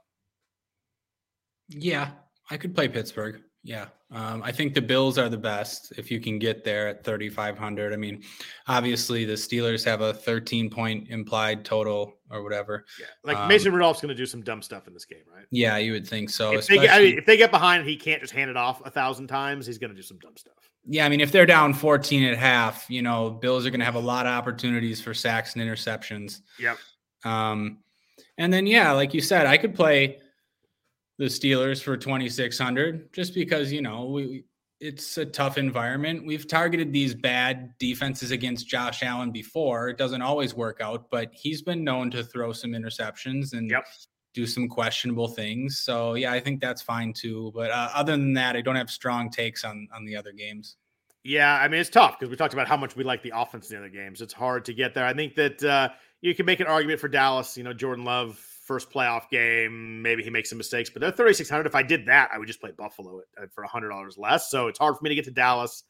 Yeah, I could play Pittsburgh. Yeah. Um, I think the Bills are the best if you can get there at 3,500. I mean, obviously the Steelers have a 13 point implied total or whatever. Yeah. Like um, Mason Rudolph's going to do some dumb stuff in this game, right? Yeah, you would think so. If, they get, I mean, if they get behind, he can't just hand it off a thousand times. He's going to do some dumb stuff. Yeah. I mean, if they're down 14 at half, you know, Bills are going to have a lot of opportunities for sacks and interceptions. Yep. Um, and then, yeah, like you said, I could play the Steelers for 2600 just because, you know, we it's a tough environment. We've targeted these bad defenses against Josh Allen before. It doesn't always work out, but he's been known to throw some interceptions and yep. do some questionable things. So, yeah, I think that's fine too. But uh, other than that, I don't have strong takes on on the other games. Yeah, I mean it's tough because we talked about how much we like the offense in the other games. It's hard to get there. I think that uh, you can make an argument for Dallas. You know, Jordan Love first playoff game. Maybe he makes some mistakes, but they're 3,600. If I did that, I would just play Buffalo for $100 less. So it's hard for me to get to Dallas.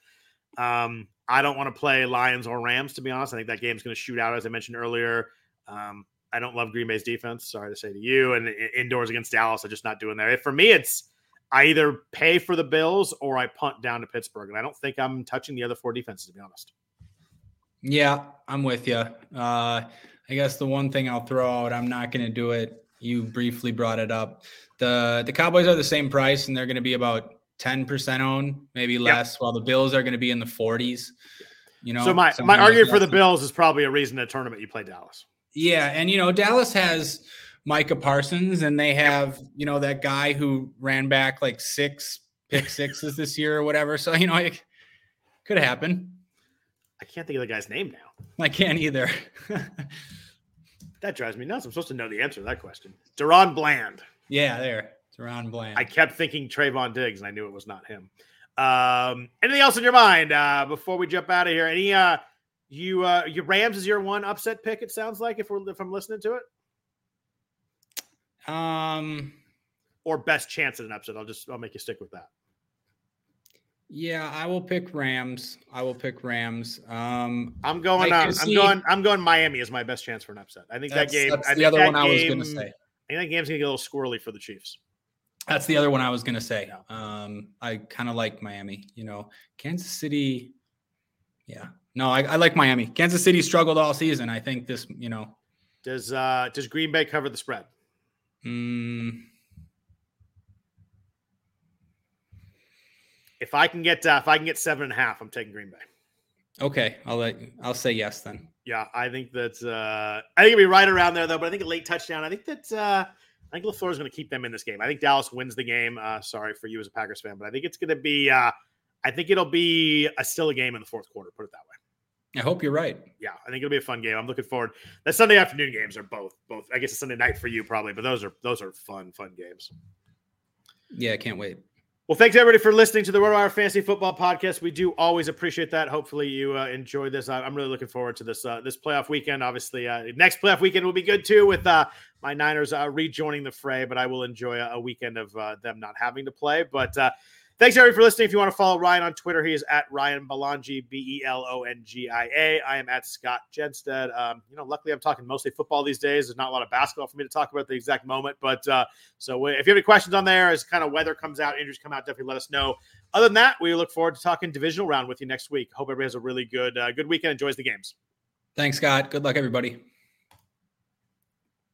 Um, I don't want to play Lions or Rams, to be honest. I think that game's going to shoot out, as I mentioned earlier. Um, I don't love Green Bay's defense. Sorry to say to you. And indoors against Dallas, I'm just not doing that. For me, it's I either pay for the Bills or I punt down to Pittsburgh. And I don't think I'm touching the other four defenses, to be honest. Yeah, I'm with you. Uh, I guess the one thing I'll throw out, I'm not going to do it. You briefly brought it up. The the Cowboys are the same price, and they're going to be about 10% owned, maybe less, yep. while the Bills are going to be in the 40s. You know, so my my argument for the Bills is probably a reason a tournament you play Dallas. Yeah, and you know Dallas has Micah Parsons, and they have you know that guy who ran back like six pick sixes this year or whatever. So you know it could happen. I can't think of the guy's name now. I can't either. that drives me nuts. I'm supposed to know the answer to that question. DaRon Bland. Yeah, there. DaRon Bland. I kept thinking Trevon Diggs, and I knew it was not him. Um, anything else in your mind uh, before we jump out of here? Any uh, you uh, your Rams is your one upset pick? It sounds like if we're if I'm listening to it. Um, or best chance at an upset. I'll just I'll make you stick with that. Yeah, I will pick Rams. I will pick Rams. Um, I'm going. Uh, I'm going. I'm going. Miami is my best chance for an upset. I think that game. That's I the other one game, I was going to say. I think that game's going to get a little squirrely for the Chiefs. That's the other one I was going to say. Um, I kind of like Miami. You know, Kansas City. Yeah, no, I, I, like Miami. Kansas City struggled all season. I think this. You know, does uh does Green Bay cover the spread? Mm, If I can get uh, if I can get seven and a half, I'm taking Green Bay. Okay, I'll let I'll say yes then. Yeah, I think that's uh, I think it'll be right around there though. But I think a late touchdown. I think that uh, I think LaFleur is going to keep them in this game. I think Dallas wins the game. Uh, sorry for you as a Packers fan, but I think it's going to be. Uh, I think it'll be a still a game in the fourth quarter. Put it that way. I hope you're right. Yeah, I think it'll be a fun game. I'm looking forward. The Sunday afternoon games are both both. I guess it's Sunday night for you probably, but those are those are fun fun games. Yeah, I can't wait. Well, thanks everybody for listening to the RotoWire Fantasy Football Podcast. We do always appreciate that. Hopefully, you uh, enjoy this. I'm really looking forward to this uh, this playoff weekend. Obviously, uh, next playoff weekend will be good too, with uh, my Niners uh, rejoining the fray. But I will enjoy a, a weekend of uh, them not having to play. But Thanks, everybody, for listening. If you want to follow Ryan on Twitter, he is at Ryan Belongia, B E L O N G I A. I am at Scott Jenstad. Um, you know, luckily, I'm talking mostly football these days. There's not a lot of basketball for me to talk about at the exact moment. But uh, so if you have any questions on there, as kind of weather comes out, injuries come out, definitely let us know. Other than that, we look forward to talking divisional round with you next week. Hope everybody has a really good, uh, good weekend, enjoys the games. Thanks, Scott. Good luck, everybody.